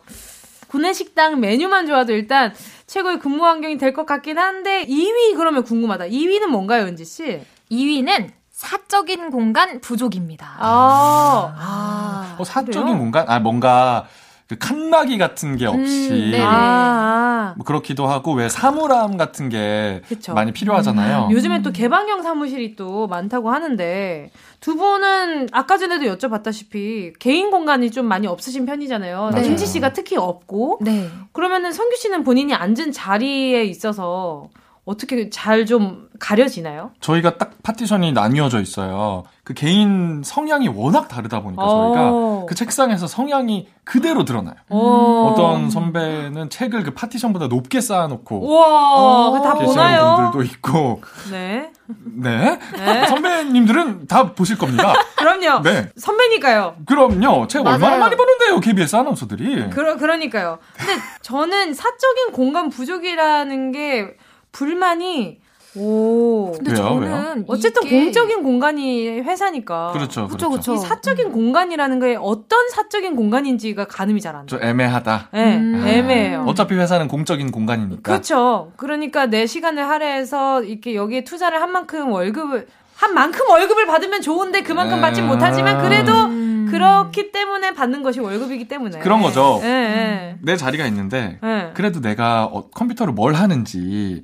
구내식당 메뉴만 좋아도 일단 최고의 근무 환경이 될 것 같긴 한데 2위 그러면 궁금하다. 2위는 뭔가요, 은지 씨? 2위는 사적인 공간 부족입니다. 아, 아. 어, 사적인 그래요? 공간? 아, 뭔가, 그 칸막이 같은 게 없이 음. 아, 뭐 그렇기도 하고 왜 사물함 같은 게 그쵸. 많이 필요하잖아요. 요즘엔 또 개방형 사무실이 또 많다고 하는데 두 분은 아까 전에도 여쭤봤다시피 개인 공간이 좀 많이 없으신 편이잖아요. 맞아요. 김지 씨가 특히 없고 네. 그러면은 성규 씨는 본인이 앉은 자리에 있어서 어떻게 잘 좀 가려지나요? 저희가 딱 파티션이 나뉘어져 있어요. 그 개인 성향이 워낙 다르다 보니까 어. 저희가 그 책상에서 성향이 그대로 드러나요. 어. 어떤 선배는 책을 그 파티션보다 높게 쌓아놓고 우와, 그거 다 계시는 보나요? 분들도 있고, 네. 네. 네. (laughs) 선배님들은 다 보실 겁니다. 그럼요. 네. 선배니까요. 그럼요. 책 얼마나. 많이 보는데요, KBS 아나운서들이. 그러, 그러니까요. 근데 저는 사적인 공간 부족이라는 게 불만이, 오. 근데 왜요? 저는 어쨌든 이게- 공적인 공간이 회사니까. 그렇죠, 그렇죠. 그쵸. 이 사적인 공간이라는 게 어떤 사적인 공간인지가 가늠이 잘안좀 돼요. 애매하다. 네, 음. 애매해요. 어차피 회사는 공적인 공간이니까. 그렇죠. 그러니까 내 시간을 할애해서 이렇게 여기에 투자를 한 만큼 월급을 한 만큼 월급을 받으면 좋은데 그만큼 받지 음. 못하지만 그래도 음. 그렇기 때문에 받는 것이 월급이기 때문에 그런 거죠. 예, 예. 내 자리가 있는데 예. 그래도 내가 어, 컴퓨터로 뭘 하는지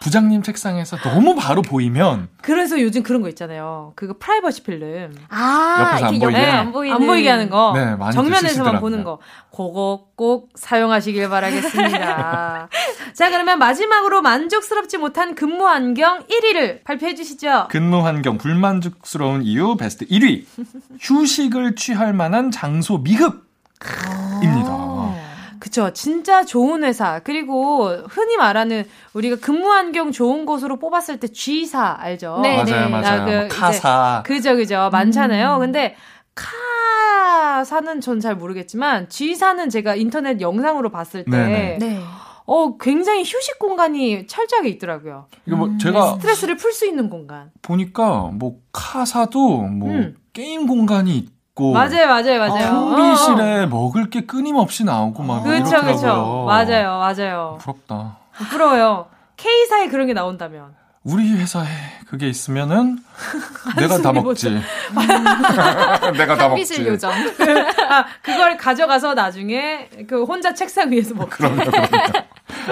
부장님 책상에서 너무 바로 보이면 그래서 요즘 그런 거 있잖아요. 그거 프라이버시 필름. 아, 옆에서 안 이게 보이게? 네, 안 보이는 안 보이게 하는 거. 네, 많이 정면에서만. 보는 거. 그거 꼭 사용하시길 바라겠습니다. (laughs) 자, 그러면 마지막으로 만족스럽지 못한 근무 환경 1위를 발표해 주시죠. 근무 환경 불만족스러운 이유 베스트 1위 휴식을 취할 만한 장소 미흡입니다. 그쵸. 진짜 좋은 회사. 그리고 흔히 말하는 우리가 근무 환경 좋은 곳으로 뽑았을 때 G사 알죠? 네, 맞아요, 네. 맞아요. 나그뭐 이제 카사 그죠, 그죠. 많잖아요. 근데 카사는 전 잘 모르겠지만 G사는 제가 인터넷 영상으로 봤을 때 네네. 네. 어, 굉장히 휴식 공간이 철저하게 있더라고요. 이거 뭐 음, 제가 스트레스를 풀 수 있는 공간. 보니까 뭐 카사도 뭐 음. 게임 공간이 있고 맞아요, 맞아요, 맞아요. 어, 어. 탕비실에 먹을 게 끊임없이 나오고 막 이렇더라고요. 그쵸. 맞아요, 맞아요. 부럽다. 부러워요. K사에 그런 게 나온다면. 우리 회사에 그게 있으면은 내가 다 먹지. (laughs) 내가 다 먹지. 요정. 아, 그걸 가져가서 나중에 그 혼자 책상 위에서 먹고. 그럼요, 그럼요.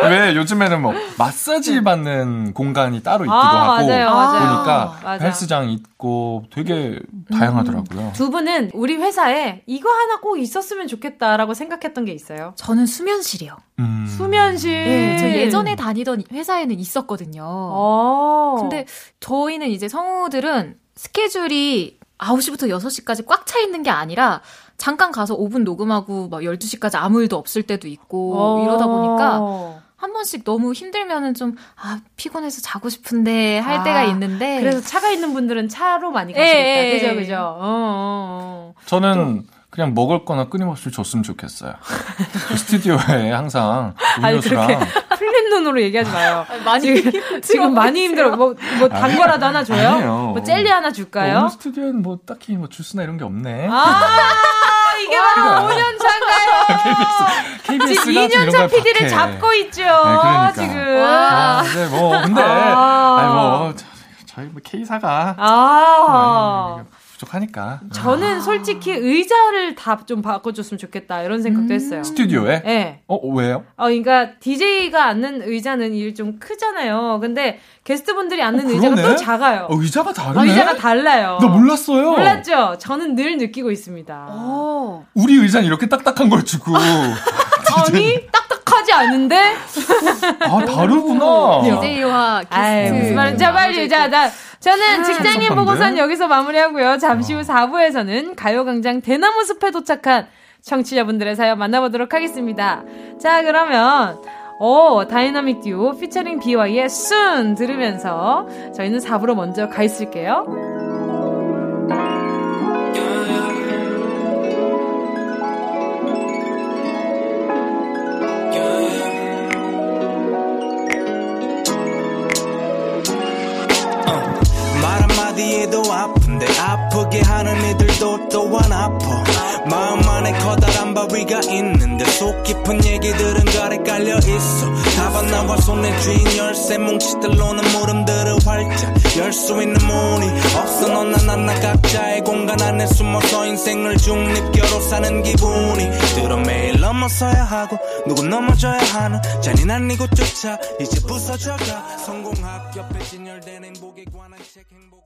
왜 요즘에는 뭐 마사지 받는 공간이 따로 있기도 아, 하고 맞아요, 맞아요. 보니까 맞아. 헬스장 있고 되게 다양하더라고요. 두 분은 우리 회사에 이거 하나 꼭 있었으면 좋겠다라고 생각했던 게 있어요. 저는 수면실이요. 음. 수면실. 네, 저 예전에 다니던 회사에는 있었거든요. 어. 근데 저희는 이제 성우들은 스케줄이 9시부터 6시까지 꽉 차 있는 게 아니라 잠깐 가서 5분 녹음하고 막 12시까지 아무 일도 없을 때도 있고 어. 이러다 보니까 한 번씩 너무 힘들면은 좀, 아, 피곤해서 자고 싶은데 할 아, 때가 있는데. 그래서 차가 있는 분들은 차로 많이 예, 가시겠다. 예, 그죠, 예. 그죠. 어, 어, 어. 저는 그냥 먹을 거나 끊임없이 줬으면 좋겠어요. 그 스튜디오에 항상 아니, 음료수랑 그렇 게 풀린 눈으로 얘기하지 마요. (laughs) 많이 지금, 지금 많이 힘들어. 뭐, 뭐, 단 거라도 하나 줘요? 아니에요. 뭐, 젤리 하나 줄까요? 오늘 스튜디오엔 뭐 딱히 뭐 주스나 이런 게 없네. 아, 이게 바로 5년 차인가요? (laughs) KBS가 지금 2년 차 PD를 잡고 있죠. 그러니까. 지금. 아, 근데 뭐 근데 아. 아니 뭐 저- 저희 뭐 K사가 아. 부족하니까 저는 솔직히 의자를 다 좀 바꿔줬으면 좋겠다 이런 생각도 했어요. 스튜디오에 예. 어 왜요? 어, 그러니까 DJ가 앉는 의자는 일 좀 크잖아요. 근데 게스트분들이 앉는 어, 의자가? 또 작아요. 어, 의자가 다르네. 어, 의자가 달라요. 나 몰랐어요. 몰랐죠? 저는 늘 느끼고 있습니다. 어. 우리 의자는 이렇게 딱딱한 걸 주고 (laughs) 아니, 딱딱하지 않은데? 아 다르구나. DJ와 게스트. 아이, 무슨 말인지. 자, 빨리. 자, 나, 저는 직장인 섭섭한데? 보고선 여기서 마무리하고요. 잠시 후 4부에서는 가요광장 대나무 숲에 도착한 청취자분들의 사연 만나보도록 하겠습니다. 자, 그러면, 오, 다이나믹 듀오 featuring 비와이의 Soon 들으면서 저희는 4부로 먼저 가 있을게요. 아프게 하는 이들도 또한 아파. 마음 안에 커다란 바위가 있는데 속 깊은 얘기들은 가래 깔려 있어. 다반 나와 손에 쥔 열쇠 뭉치들로는 물음들을 활짝 열 수 있는 문이 없어. 너나 나나 각자의 공간 안에 숨어서 인생을 중립교로 사는 기분이 들어. 매일 넘어서야 하고 누구 넘어져야 하는 잔인한 이곳조차 이제 부서져가. 성공학교 진열된 행복에 관한 책 이루기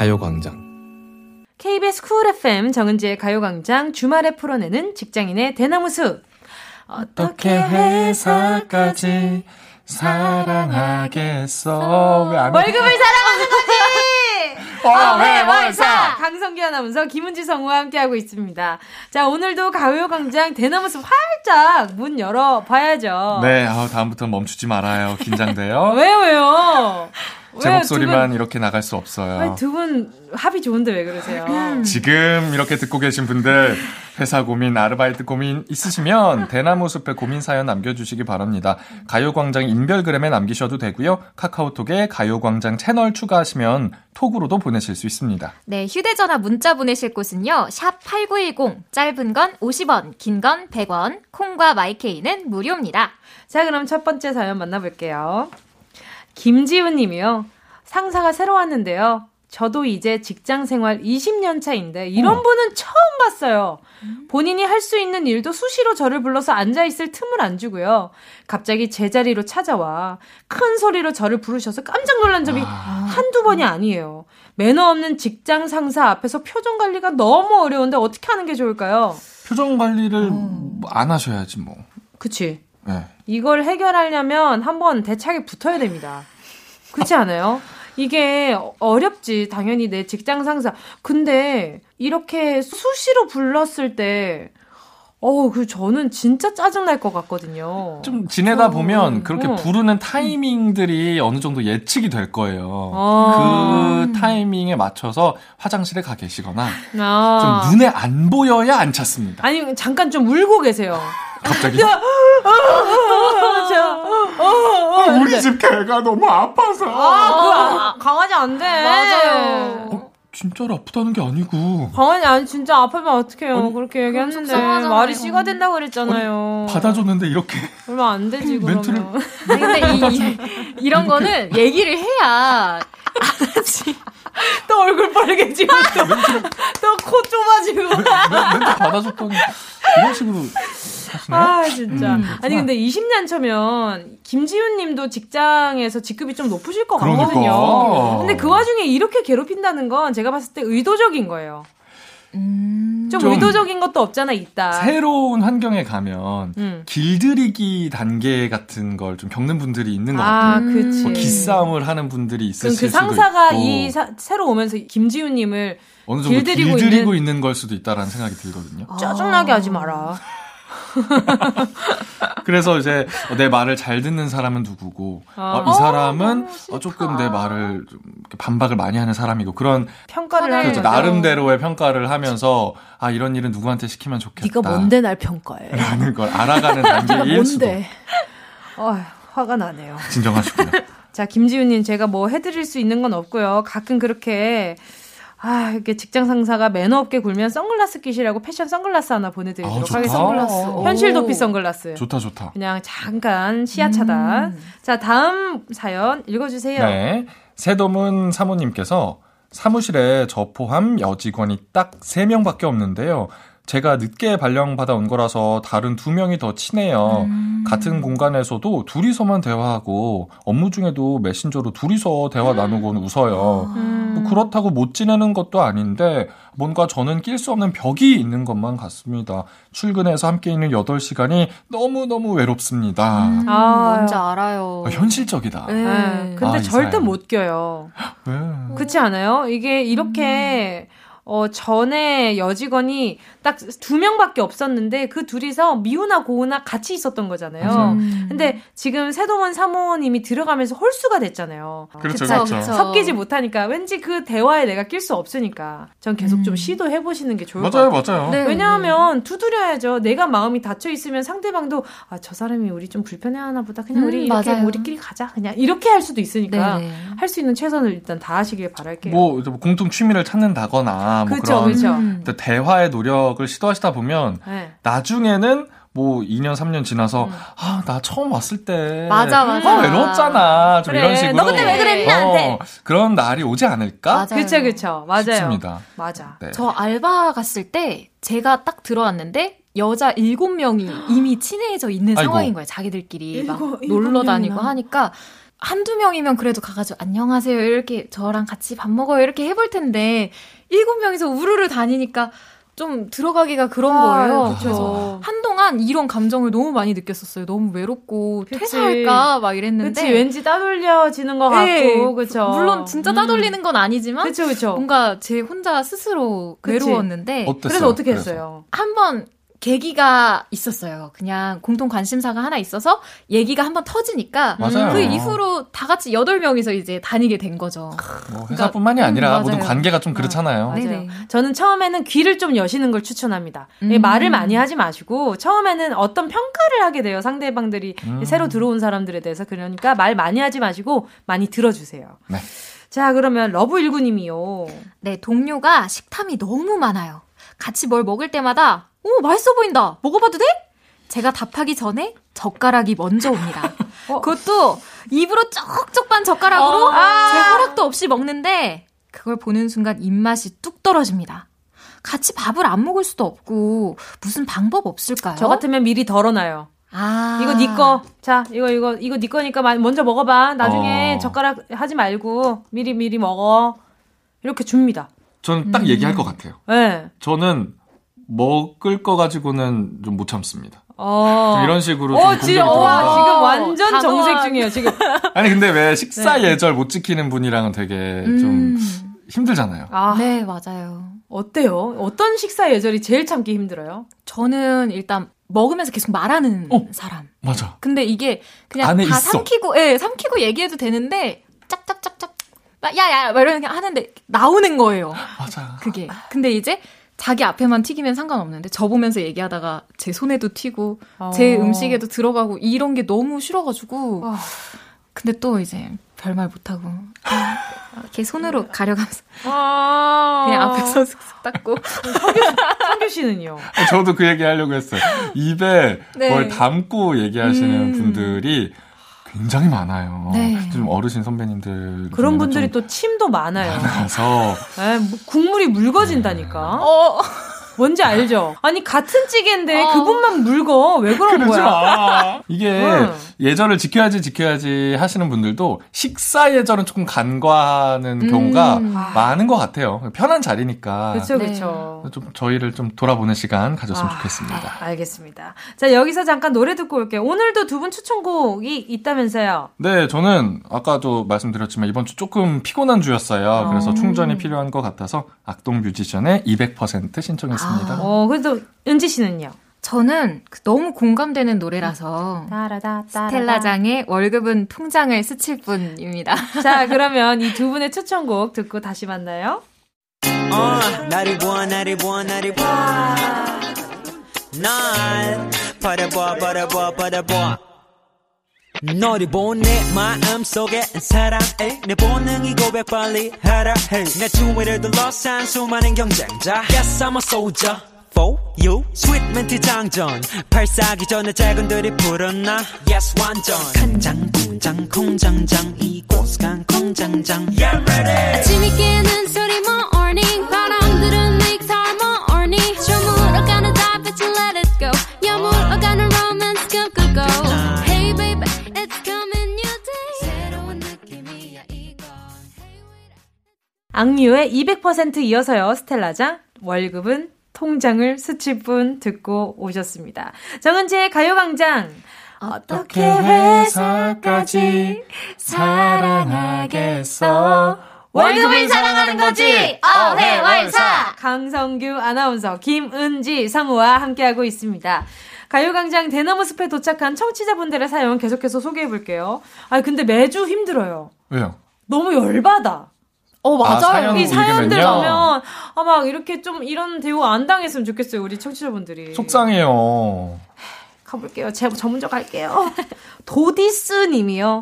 가요광장. KBS 쿨 FM 정은지의 가요광장 주말에 풀어내는 직장인의 대나무 숲. 어떻게 회사까지 사랑하겠어 왜안 월급을 사랑하는 거지! (laughs) 어회월사 강성기 아나운서 김은지 성우와 함께하고 있습니다. 자, 오늘도 가요광장 대나무 숲 활짝 문 열어봐야죠. 네 아, 다음부터는 멈추지 말아요 긴장돼요 (laughs) 왜요, 왜요? 제 목소리만 이렇게 나갈 수 없어요 두 분 합이 좋은데 왜 그러세요? 지금 이렇게 듣고 계신 분들 회사 고민, 아르바이트 고민 있으시면 대나무 숲에 고민 사연 남겨주시기 바랍니다. 가요광장 인별그램에 남기셔도 되고요. 카카오톡에 가요광장 채널 추가하시면 톡으로도 보내실 수 있습니다. 네, 휴대전화 문자 보내실 곳은요. 샵 8910, 짧은 건 50원, 긴 건 100원, 콩과 마이케이는 무료입니다. 자, 그럼 첫 번째 사연 만나볼게요. 김지훈 님이요. 상사가 새로 왔는데요. 저도 이제 직장 생활 20년 차인데 이런 분은 처음 봤어요. 본인이 할 수 있는 일도 수시로 저를 불러서 앉아 있을 틈을 안 주고요. 갑자기 제자리로 찾아와 큰 소리로 저를 부르셔서 깜짝 놀란 점이 한두 번이 아니에요. 매너 없는 직장 상사 앞에서 표정 관리가 너무 어려운데 어떻게 하는 게 좋을까요? 표정 관리를 안 하셔야지 뭐. 그치. 네. 이걸 해결하려면 한번 대차게 붙어야 됩니다. 그렇지 않아요? 이게 어렵지 당연히 내 직장 상사. 근데 이렇게 수시로 불렀을 때 어, 그 저는 진짜 짜증 날 것 같거든요. 좀 지내다 보면 그렇게 어. 부르는 타이밍들이 어느 정도 예측이 될 거예요. 아. 그 타이밍에 맞춰서 화장실에 가 계시거나 아. 좀 눈에 안 보여야 안 찾습니다. 아니 잠깐 좀 울고 계세요. 갑자기 자, 어, 어, 어. 우리 집 개가 너무 아파서. 아, 그 아, 강아지 안 돼. 맞아요. 어, 진짜로 아프다는 게 아니고 강아지 아니 진짜 아프면 어떡해요. 아니, 그렇게 얘기했는데 속상하잖아요. 말이 씨가 된다고 그랬잖아요. 받아줬는데 이렇게 얼마 안 되지 (laughs) 그러면. 멘트를- 아니, 근데 이, 이, (laughs) 런 거는 얘기를 해야 (laughs) 알았지. (laughs) 또 얼굴 빨개지고 (laughs) 또 코 좁아지고. 멘트 받아줬더니 이런 식으로 하시네. 아 진짜. 음, 아니 근데 20년 차면 김지훈님도 직장에서 직급이 좀 높으실 것 그러니까. 같거든요. 근데 그 와중에 이렇게 괴롭힌다는 건 제가 봤을 때 의도적인 거예요. 좀, 좀 의도적인 것도 없잖아 있다. 새로운 환경에 가면 음. 길들이기 단계 같은 걸 좀 겪는 분들이 있는 것 같아요. 아, 그치. 뭐 기싸움을 하는 분들이 있을 그럼 수도 그 상사가 있고 이 사- 새로 오면서 김지훈님을 어느 정도 길들이고 길들이고, 있는- 있는... 걸 수도 있다라는 생각이 들거든요. 짜증나게 하지 마라. (laughs) 그래서 이제 내 말을 잘 듣는 사람은 누구고 아. 어, 이 사람은 어, 조금 내 말을 좀 반박을 많이 하는 사람이고 그런 평가를 하는 그렇죠. 나름대로의 평가를 하면서 아 이런 일은 누구한테 시키면 좋겠다. 네가 뭔데 날 평가해? 라는 걸 알아가는 단계일 수도 (laughs) 뭔데? 어, 화가 나네요. 진정하시고요. (laughs) 자, 김지훈님, 제가 뭐 해드릴 수 있는 건 없고요. 가끔 그렇게, 아, 이렇게 직장 상사가 매너 없게 굴면 선글라스 끼시라고 패션 선글라스 하나 보내드리도록 아, 좋다. 하겠습니다. 선글라스. 현실 오. 도피 선글라스. 좋다 좋다. 그냥 잠깐 시야 차단. 자, 다음 사연 읽어주세요. 네. 새도문 사모님께서 사무실에 저 포함 여직원이 딱 3명밖에 없는데요. 제가 늦게 발령받아 온 거라서 다른 두 명이 더 친해요. 같은 공간에서도 둘이서만 대화하고 업무 중에도 메신저로 둘이서 대화 나누곤 웃어요. 음. 뭐 그렇다고 못 지내는 것도 아닌데 뭔가 저는 낄 수 없는 벽이 있는 것만 같습니다. 출근해서 함께 있는 8시간이 너무너무 외롭습니다. 아, 뭔지 알아요. 아, 현실적이다. 네. 네, 근데 아, 이 절대. 못 껴요. 왜? 그렇지 않아요? 이게 이렇게 어, 전에 여직원이 딱 두 명밖에 없었는데 그 둘이서 미우나 고우나 같이 있었던 거잖아요. 음. 근데 지금 세동원 사모님이 들어가면서 홀수가 됐잖아요. 그렇죠, 그쵸, 그렇죠. 그쵸. 섞이지 못하니까 왠지 그 대화에 내가 낄 수 없으니까 전 계속 좀 음. 시도해 보시는 게 좋을 것 맞아요, 같아요. 맞아요. 네. 왜냐하면 두드려야죠. 내가 마음이 닫혀 있으면 상대방도 아 저 사람이 우리 좀 불편해하나 보다. 그냥 음, 우리 이렇게 맞아요. 우리끼리 가자. 그냥 이렇게 할 수도 있으니까 네네. 할수 있는 최선을 일단 다하시길 바랄게요. 뭐, 뭐 공통 취미를 찾는다거나 뭐 그쵸, 그런 그쵸. 음. 또 대화의 노력을 시도하시다 보면 네. 나중에는 뭐 2년 3년 지나서 음. 아나 처음 왔을 때 맞아, 맞아. 아, 외로웠잖아 좀 그래, 이런 식으로 너 그때 왜 그랬니, 나한테? 어, 그런 날이 오지 않을까. 그쵸 그쵸 맞아요. 싶습니다. 맞아. 네. 저 알바 갔을 때 제가 딱 들어왔는데 여자 일곱 명이 이미 친해져 있는 아이고. 상황인 거예요. 자기들끼리 막 일곱- 일곱 놀러 다니고 명이나. 하니까 한두 명이면 그래도 가가지고 안녕하세요 이렇게 저랑 같이 밥 먹어요 이렇게 해볼 텐데 일곱 명이서 우르르 다니니까 좀 들어가기가 그런 거예요. 아, 그래서 그쵸. 한동안 이런 감정을 너무 많이 느꼈었어요. 너무 외롭고 그치. 퇴사할까 막 이랬는데 그치 왠지 따돌려지는 것 네, 같고 그쵸. 물론 진짜 따돌리는 건 아니지만 그쵸 그쵸. 뭔가 제 혼자 스스로 그치. 외로웠는데 어땠어요? 그래서 어떻게 그래서? 했어요? 한번 계기가 있었어요. 그냥 공통 관심사가 하나 있어서 얘기가 한번 터지니까 맞아요. 그 이후로 다 같이 여덟 명이서 이제 다니게 된 거죠. 뭐 회사뿐만이 음, 아니라 맞아요. 모든 관계가 좀 그렇잖아요. 맞아요. 네네. 저는 처음에는 귀를 좀 여시는 걸 추천합니다. 예, 음. 말을 많이 하지 마시고 처음에는 어떤 평가를 하게 돼요. 상대방들이 음. 새로 들어온 사람들에 대해서 그러니까 말 많이 하지 마시고 많이 들어주세요. 네. 자 그러면 러브19님이요. 네, 동료가 식탐이 너무 많아요. 같이 뭘 먹을 때마다 오 맛있어 보인다. 먹어봐도 돼? 제가 답하기 전에 젓가락이 먼저 옵니다. 그것도 입으로 쪽쪽 반 젓가락으로 어. 아. 제 허락도 없이 먹는데 그걸 보는 순간 입맛이 뚝 떨어집니다. 같이 밥을 안 먹을 수도 없고 무슨 방법 없을까요? 저 같으면 미리 덜어놔요. 아 이거 네 거. 자, 이거 이거 이거 네 거니까 마- 먼저 먹어 봐. 나중에 어. 젓가락 하지 말고 미리 미리 먹어. 이렇게 줍니다. 저는 음. 딱 얘기할 것 같아요. 네. 저는 먹을 거 가지고는 좀 못 참습니다. 어. 좀 이런 식으로 어, 좀 지금, 와. 지금 완전 단호한- 정색 중이에요, 지금. (laughs) 아니 근데 왜 식사 네. 예절 못 지키는 분이랑은 되게 좀 음. 힘들잖아요. 아, 네, 맞아요. 어때요? 어떤 식사 예절이 제일 참기 힘들어요? 저는 일단 먹으면서 계속 말하는 어. 사람. 맞아. 근데 이게 그냥 다 있어. 삼키고, 예, 삼키고 얘기해도 되는데 짝짝짝짝, 막 야야, 막 이렇게 하는데 나오는 거예요. 맞아. 그게. 근데 이제 자기 앞에만 튀기면 상관없는데 저 보면서 얘기하다가 제 손에도 튀고 제 어. 음식에도 들어가고 이런 게 너무 싫어가지고. 아. 근데 또 이제 별말 못하고 이렇게 손으로 가려가면서 아. 그냥 앞에서 슥슥 닦고. 성규 씨는요? 저도 그 얘기 하려고 했어요. 입에 네. 뭘 담고 얘기하시는 음. 분들이 굉장히 많아요. 네. 좀 어르신 선배님들 그런 분들이 좀또 침도 많아요. 많아서 에, 뭐 국물이 묽어진다니까. 어, 뭔지 알죠? 아니, 같은 찌개인데 어. 그분만 묽어. 왜 그런 그러지 거야? 마. 이게 응. 예절을 지켜야지 지켜야지 하시는 분들도 식사 예절은 조금 간과하는 음. 경우가 아. 많은 것 같아요. 편한 자리니까 그쵸, 네. 그쵸. 좀 저희를 좀 돌아보는 시간 가졌으면 아, 좋겠습니다. 알겠습니다. 자, 여기서 잠깐 노래 듣고 올게요. 오늘도 두 분 추천곡이 있다면서요? 네, 저는 아까도 말씀드렸지만 이번 주 조금 피곤한 주였어요. 그래서 어. 충전이 필요한 것 같아서 악동 뮤지션의 200% 신청했습니다. 어, 그래도 은지 씨는요? 저는 그 너무 공감되는 노래라서 따라다, 스텔라장의 월급은 통장을 스칠 뿐입니다. (laughs) 자, 그러면 이 두 분의 추천곡 듣고 다시 만나요. 어, 나를 봐, 나를 봐, 나를 봐. 날 바라봐, 바라봐, 바라봐. 너를 본 내 마음 속에 사랑해 내 본능이 고백 빨리 하라 해내 주위를 둘러싼 수많은 경쟁자 Yes I'm a soldier for you 스윗 멘트 장전 발사기 전에 작은들이 불었나 Yes 완전 간장 공장 공장장 이곳 간 공장장 Yeah ready 아침이 깨는 소리 morning 바람들은 make time morning 저물어가는 달빛을 let it go 여물어가는 romance go Hey baby it's coming new day 새로운 느낌이야 이건 악뮤의 200% 이어서요. 스텔라장 월급은 통장을 뿐 듣고 오셨습니다. 정은지의 가요광장 어떻게 회사까지 사랑하겠어 월급을 사랑하는 거지. 어회월사. 강성규 아나운서, 김은지 성우와 함께하고 있습니다. 가요광장 대나무 숲에 도착한 청취자분들의 사연 계속해서 소개해볼게요. 아 근데 매주 힘들어요. 왜요? 너무 열받아. 어, 맞아요. 사연 이 사연들? 보면 아막 이렇게 좀 이런 대우 안 당했으면 좋겠어요 우리 청취자분들이. 속상해요. 가볼게요. 제가 저 먼저 갈게요. (laughs) 도디스님이요.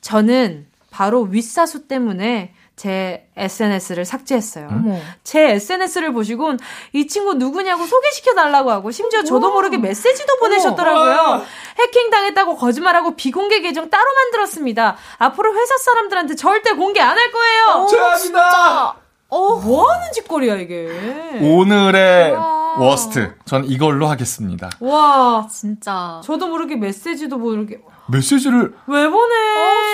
저는 바로 윗사수 때문에 제 SNS를 삭제했어요. 어머. 제 SNS를 보시곤 이 친구 누구냐고 소개시켜 달라고 하고 심지어 저도 모르게 메시지도 보내셨더라고요. 해킹 당했다고 거짓말하고 비공개 계정 따로 만들었습니다. 앞으로 회사 사람들한테 절대 공개 안 할 거예요. 최악이다! 뭐 하는 짓거리야 이게. 오늘의 워스트. 전 이걸로 하겠습니다. 와, 진짜. 저도 모르게 메시지도 모르게 메시지를 왜 보내?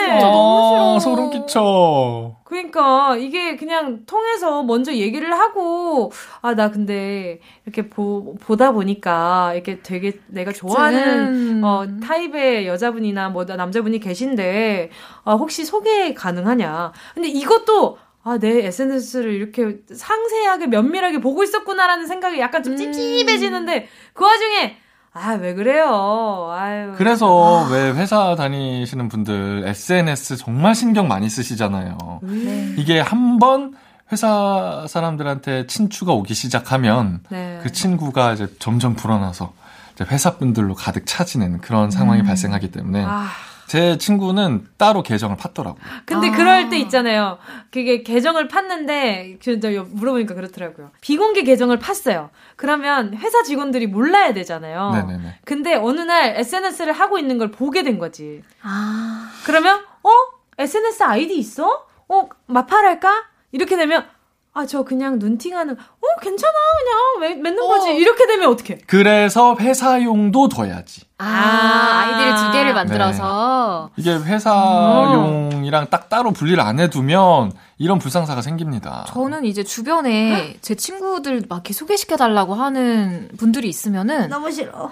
진짜 너무 아, 싫어. 소름 끼쳐. 그러니까 이게 그냥 통해서 먼저 얘기를 하고 아 나 근데 이렇게 보, 보다 보니까 이렇게 되게 내가 좋아하는 음. 어 타입의 여자분이나 뭐 남자분이 계신데 아 혹시 소개 가능하냐? 근데 이것도 아, 내 SNS를 이렇게 상세하게 면밀하게 보고 있었구나라는 생각이 약간 좀 찝찝해지는데 그 와중에 아, 왜 그래요? 아유. 그래서 왜 회사 다니시는 분들 SNS 정말 신경 많이 쓰시잖아요. 네. 이게 한 번 회사 사람들한테 친추가 오기 시작하면 네. 그 친구가 이제 점점 불어나서 이제 회사 분들로 가득 차지는 그런 상황이 발생하기 때문에 아. 제 친구는 따로 계정을 팠더라고요. 근데 아. 그럴 때 있잖아요. 그게 계정을 팠는데 그저 물어보니까 그렇더라고요. 비공개 계정을 팠어요. 그러면 회사 직원들이 몰라야 되잖아요. 네네네. 근데 어느 날 SNS를 하고 있는 걸 보게 된 거지. 아. 그러면 어 SNS 아이디 있어? 어 마팔할까? 이렇게 되면 아 저 그냥 눈팅하는 어 괜찮아 그냥 맺- 맺는 거지 어. 이렇게 되면 어떡해? 그래서 회사용도 둬야지. 아, 아. 아이디를 두 개를 만들어서. 이게 회사용이랑 딱 따로 분리를 안 해두면 이런 불상사가 생깁니다. 저는 이제 주변에 제 친구들 막 이렇게 소개시켜달라고 하는 분들이 있으면은, 너무 싫어.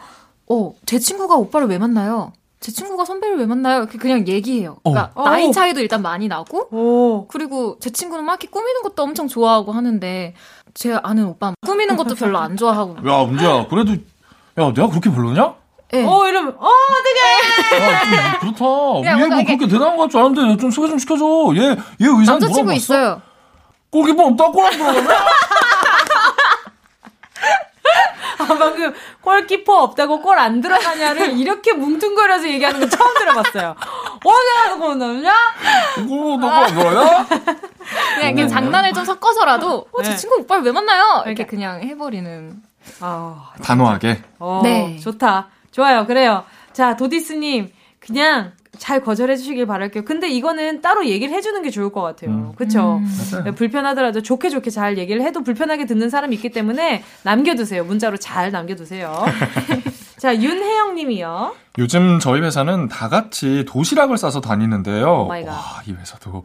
어, 제 친구가 오빠를 왜 만나요? 제 친구가 선배를 왜 만나요? 이렇게 그냥 얘기해요. 그러니까 어. 나이 어. 차이도 일단 많이 나고, 오. 그리고 제 친구는 막 이렇게 꾸미는 것도 엄청 좋아하고 하는데, 제 아는 오빠 꾸미는 것도 별로 안 좋아하고. 야, 문제야. 그래도, 야, 내가 그렇게 별로냐? 예. 어 이러면 어 어떡해? 야, 좀 그렇다. 그냥 얘뭐 뭔가 이게- 그렇게 대단한 것 같지 않은데 좀 소개 좀 시켜줘. 얘, 얘 의상 남자친구 물어봤어? 있어요. 골키퍼 없다, 골안 들어가네? 아, 방금 골키퍼 없다고 골 안 들어가냐를 이렇게 뭉뚱거려서 얘기하는 거 처음 들어봤어요. 어디야, 그거 넣냐? 골, 너골안 들어가냐? 그냥 이렇게 장난을 좀 섞어서라도, 어, 제 네. 친구 오빠를 왜 만나요? 이렇게 그러니까. 그냥 해버리는. 아, 단호하게. 어, 네. 좋다. 좋아요. 그래요. 자, 도디스님, 그냥 잘 거절해 주시길 바랄게요. 근데 이거는 따로 얘기를 해주는 게 좋을 것 같아요. 음. 그쵸? 맞아요. 불편하더라도 좋게 좋게 잘 얘기를 해도 불편하게 듣는 사람이 있기 때문에 남겨두세요. 문자로 잘 남겨두세요. (laughs) 자, 윤혜영 님이요. 요즘 저희 회사는 다 같이 도시락을 싸서 다니는데요. my God. 와, 이 회사도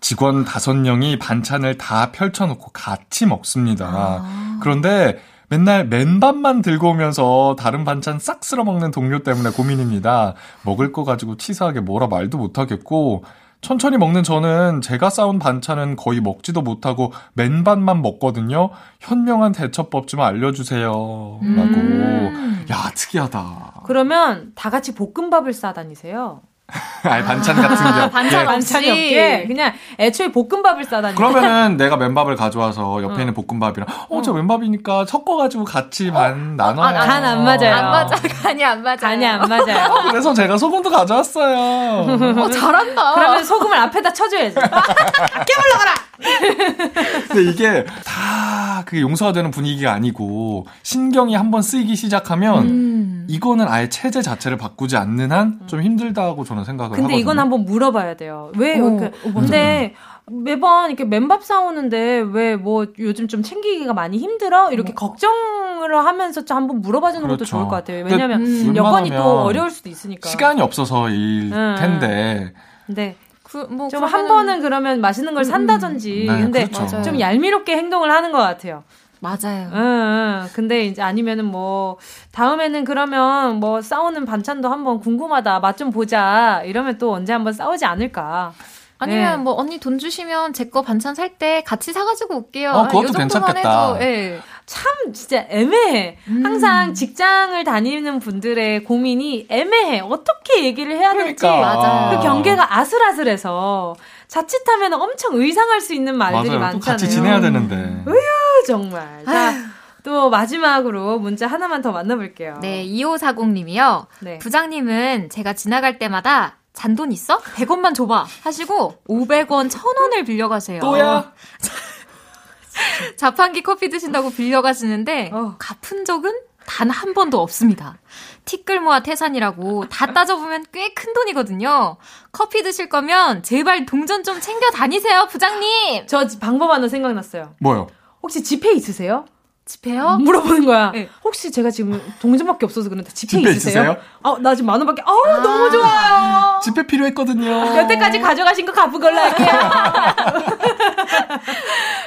직원 다섯 명이 반찬을 다 펼쳐놓고 같이 먹습니다. 아. 그런데 맨날 맨밥만 들고 오면서 다른 반찬 싹 쓸어 먹는 동료 때문에 고민입니다. 먹을 거 가지고 치사하게 뭐라 말도 못하겠고, 천천히 먹는 저는 제가 싸운 반찬은 거의 먹지도 못하고 맨밥만 먹거든요. 현명한 대처법 좀 알려주세요. 라고. 음. 야, 특이하다. 그러면 다 같이 볶음밥을 싸 다니세요. (laughs) 아니, 반찬 같은 게. 반찬 예. 반찬이. 없게 그냥 애초에 볶음밥을 싸 다니세요. 그러면은 내가 맨밥을 가져와서 옆에 있는 볶음밥이랑 어저 맨밥이니까 섞어가지고 같이 반 나눠요. 아, 간안 맞아요. 안 맞아. 간이 안 맞아. 간이 안 맞아요. 그래서 제가 소금도 가져왔어요. 어, 잘한다. 그러면 소금을 앞에다 쳐줘야지. (laughs) 근데 이게 다 그게 용서가 되는 분위기가 아니고 신경이 한번 쓰이기 시작하면 음. 이거는 아예 체제 자체를 바꾸지 않는 한 좀 힘들다고 저는 생각을 근데 하거든요. 이건 한번 물어봐야 돼요. 왜 어, 이렇게? 어. 근데 매번 이렇게 맨밥 싸우는데 왜 뭐 요즘 좀 챙기기가 많이 힘들어? 이렇게 걱정을 하면서 좀 한번 물어봐주는 것도 그렇죠. 좋을 것 같아요. 왜냐면 음, 여건이 또 어려울 수도 있으니까. 시간이 없어서일 음, 텐데 근데 그, 뭐, 좀한 그러면은- 번은 그러면 맛있는 걸 산다든지. 네, 근데 그렇죠. 맞아요. 좀 얄미롭게 행동을 하는 것 같아요. 맞아요. 응, 응. 근데 이제 아니면은 뭐 다음에는 그러면 뭐 싸우는 반찬도 한번 궁금하다 맛 좀 보자 이러면 또 언제 한번 싸우지 않을까 아니면 네. 뭐 언니 돈 주시면 제 거 반찬 살 때 같이 사가지고 올게요. 어, 그것도 요 정도만 괜찮겠다. 해도, 예. 참 진짜 애매해. 음. 항상 직장을 다니는 분들의 고민이 애매해. 어떻게 얘기를 해야 될지. 그러니까. 맞아요. 그 경계가 아슬아슬해서 자칫하면 엄청 의상할 수 있는 말들이 맞아요. 많잖아요. 또 같이 지내야 되는데. 정말. 자, 또 마지막으로 문자 하나만 더 만나볼게요. 네, 2540님이요. 네. 부장님은 제가 지나갈 때마다 잔돈 있어? 100원만 줘봐. 하시고 500원, 1000원을 빌려가세요. 또야? 자판기 커피 드신다고 빌려가시는데 어. 갚은 적은 단 한 번도 없습니다. 티끌 모아 태산이라고 다 따져보면 꽤 큰 돈이거든요. 커피 드실 거면 제발 동전 좀 챙겨 다니세요, 부장님. 저 방법 하나 생각났어요. 뭐요? 혹시 지폐 있으세요? 집에요? 물어보는 거야. 네. 혹시 제가 지금 동전밖에 없어서 그런데 지폐, 지폐 있으세요? 있으세요? 아, 나 지금 만 원밖에. 아, 너무 좋아요. 집회 필요했거든요. 여태까지 가져가신 거 갚은 걸로 할게요. (laughs)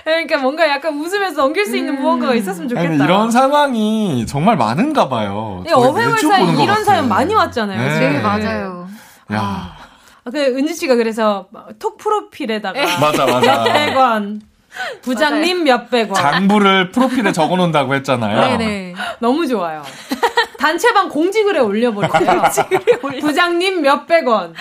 그러니까 뭔가 약간 웃으면서 넘길 수 있는 무언가가 있었으면 좋겠다. 아니, 이런 상황이 정말 많은가 봐요. 네, 저희 어회월사에 이런 같아요. 사연 많이 왔잖아요. 네. 네, 맞아요. 야, 아, 그 은지 씨가 그래서 톡 프로필에다가 맞아, 맞아. (laughs) 몇백 원, (laughs) 부장님 몇백 원. 장부를 프로필에 (laughs) 적어 놓는다고 했잖아요. 네네. 너무 좋아요. 단체방 공지글에 올려버릴게요. (laughs) 부장님 몇백 원.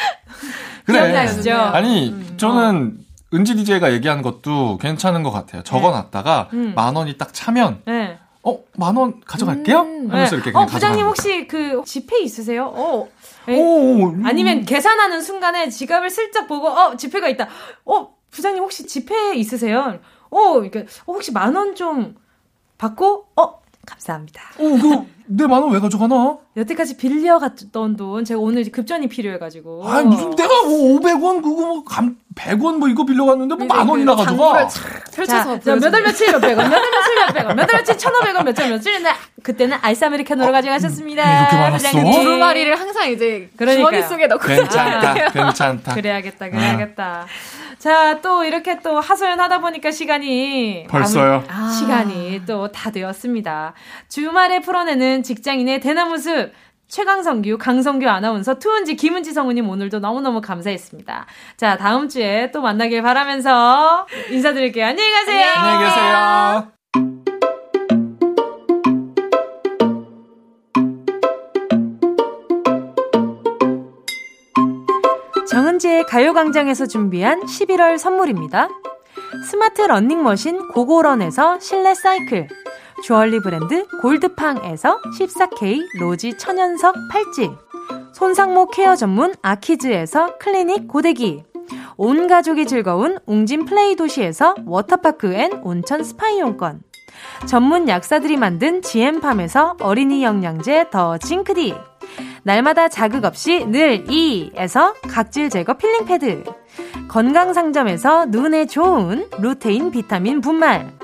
그래. 기억나시죠? 아니, 음. 저는 은지 DJ가 얘기한 것도 괜찮은 것 같아요. 적어 놨다가 음. 만 원이 딱 차면 네. 어, 만 원 가져갈게요? 하면서 네. 이렇게 그냥 어, 부장님 혹시 그 지폐 있으세요? 어. 에, 오, 음. 아니면 계산하는 순간에 지갑을 슬쩍 보고 어 지폐가 있다. 어 부장님 혹시 지폐 있으세요? 어 이렇게 어, 혹시 만 원 좀 받고 어 감사합니다. 오, 그, 내 만 원 왜 가져가나? 여태까지 빌려갔던 돈 제가 오늘 급전이 필요해가지고. 아, 무슨 내가 뭐 500원 그거 뭐 감, 100원 뭐 이거 빌려갔는데 뭐 만 원이나 가져가? 장부를 쫙 펼쳐서 자, 몇월 보여주는. 며칠 몇 백 원, 몇월 며칠 몇 백 원, 몇월 며칠 천오백 원, 몇월 며칠 네, 그때는 아이스 아메리카노로 가져가셨습니다. 음, 이렇게 많았어? 부장님. 두루마리를 항상 이제 그러니까요. 주머니 속에 넣고 괜찮다, (laughs) 괜찮다. 그래야겠다, 그래야겠다. 자, 또 이렇게 또 하소연 하다 보니까 시간이. 벌써요? 아무- 시간이 또 다 되었습니다. 주말에 풀어내는 직장인의 대나무 숲. 최강성규, 강성규 아나운서, 투은지, 김은지 성우님 오늘도 너무너무 감사했습니다. 자, 다음 주에 또 만나길 바라면서 인사드릴게요. 안녕히 가세요. 안녕히 계세요. 정은지의 가요광장에서 준비한 11월 선물입니다. 스마트 러닝머신 고고런에서 실내 사이클, 주얼리 브랜드 골드팡에서 14K 로지 천연석 팔찌, 손상모 케어 전문 아키즈에서 클리닉 고데기, 온 가족이 즐거운 웅진 플레이 도시에서 워터파크 and 온천 스파 이용권, 전문 약사들이 만든 지엠팜에서 어린이 영양제 더 징크디, 날마다 자극 없이 늘 이에서 각질 제거 필링 패드. 건강 상점에서 눈에 좋은 루테인 비타민 분말.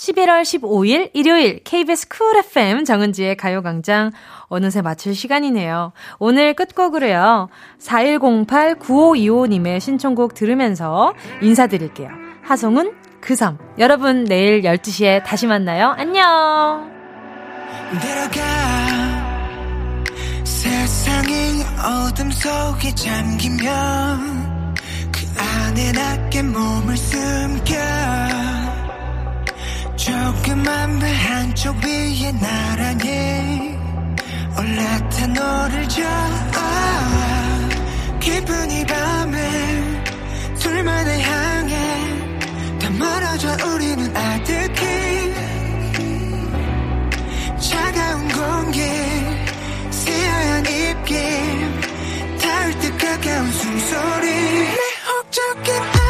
11월 15일 일요일 KBS 쿨 FM 정은지의 가요광장 어느새 마칠 시간이네요. 오늘 끝곡으로요. 4108-9525님의 신청곡 들으면서 인사드릴게요. 하송은 그섬. 여러분 내일 12시에 다시 만나요. 안녕. 세상의 어둠 속에 잠기면 그 안에 낮게 몸을 숨겨 조그만 배 한쪽 위에 나란히 올라타 너를 잡아 기분이 밤에 둘만의 향해 다 멀어져 우리는 아득히 차가운 공기 새하얀 입김 닿을 듯 가까운 숨소리. 내 혹적 깊은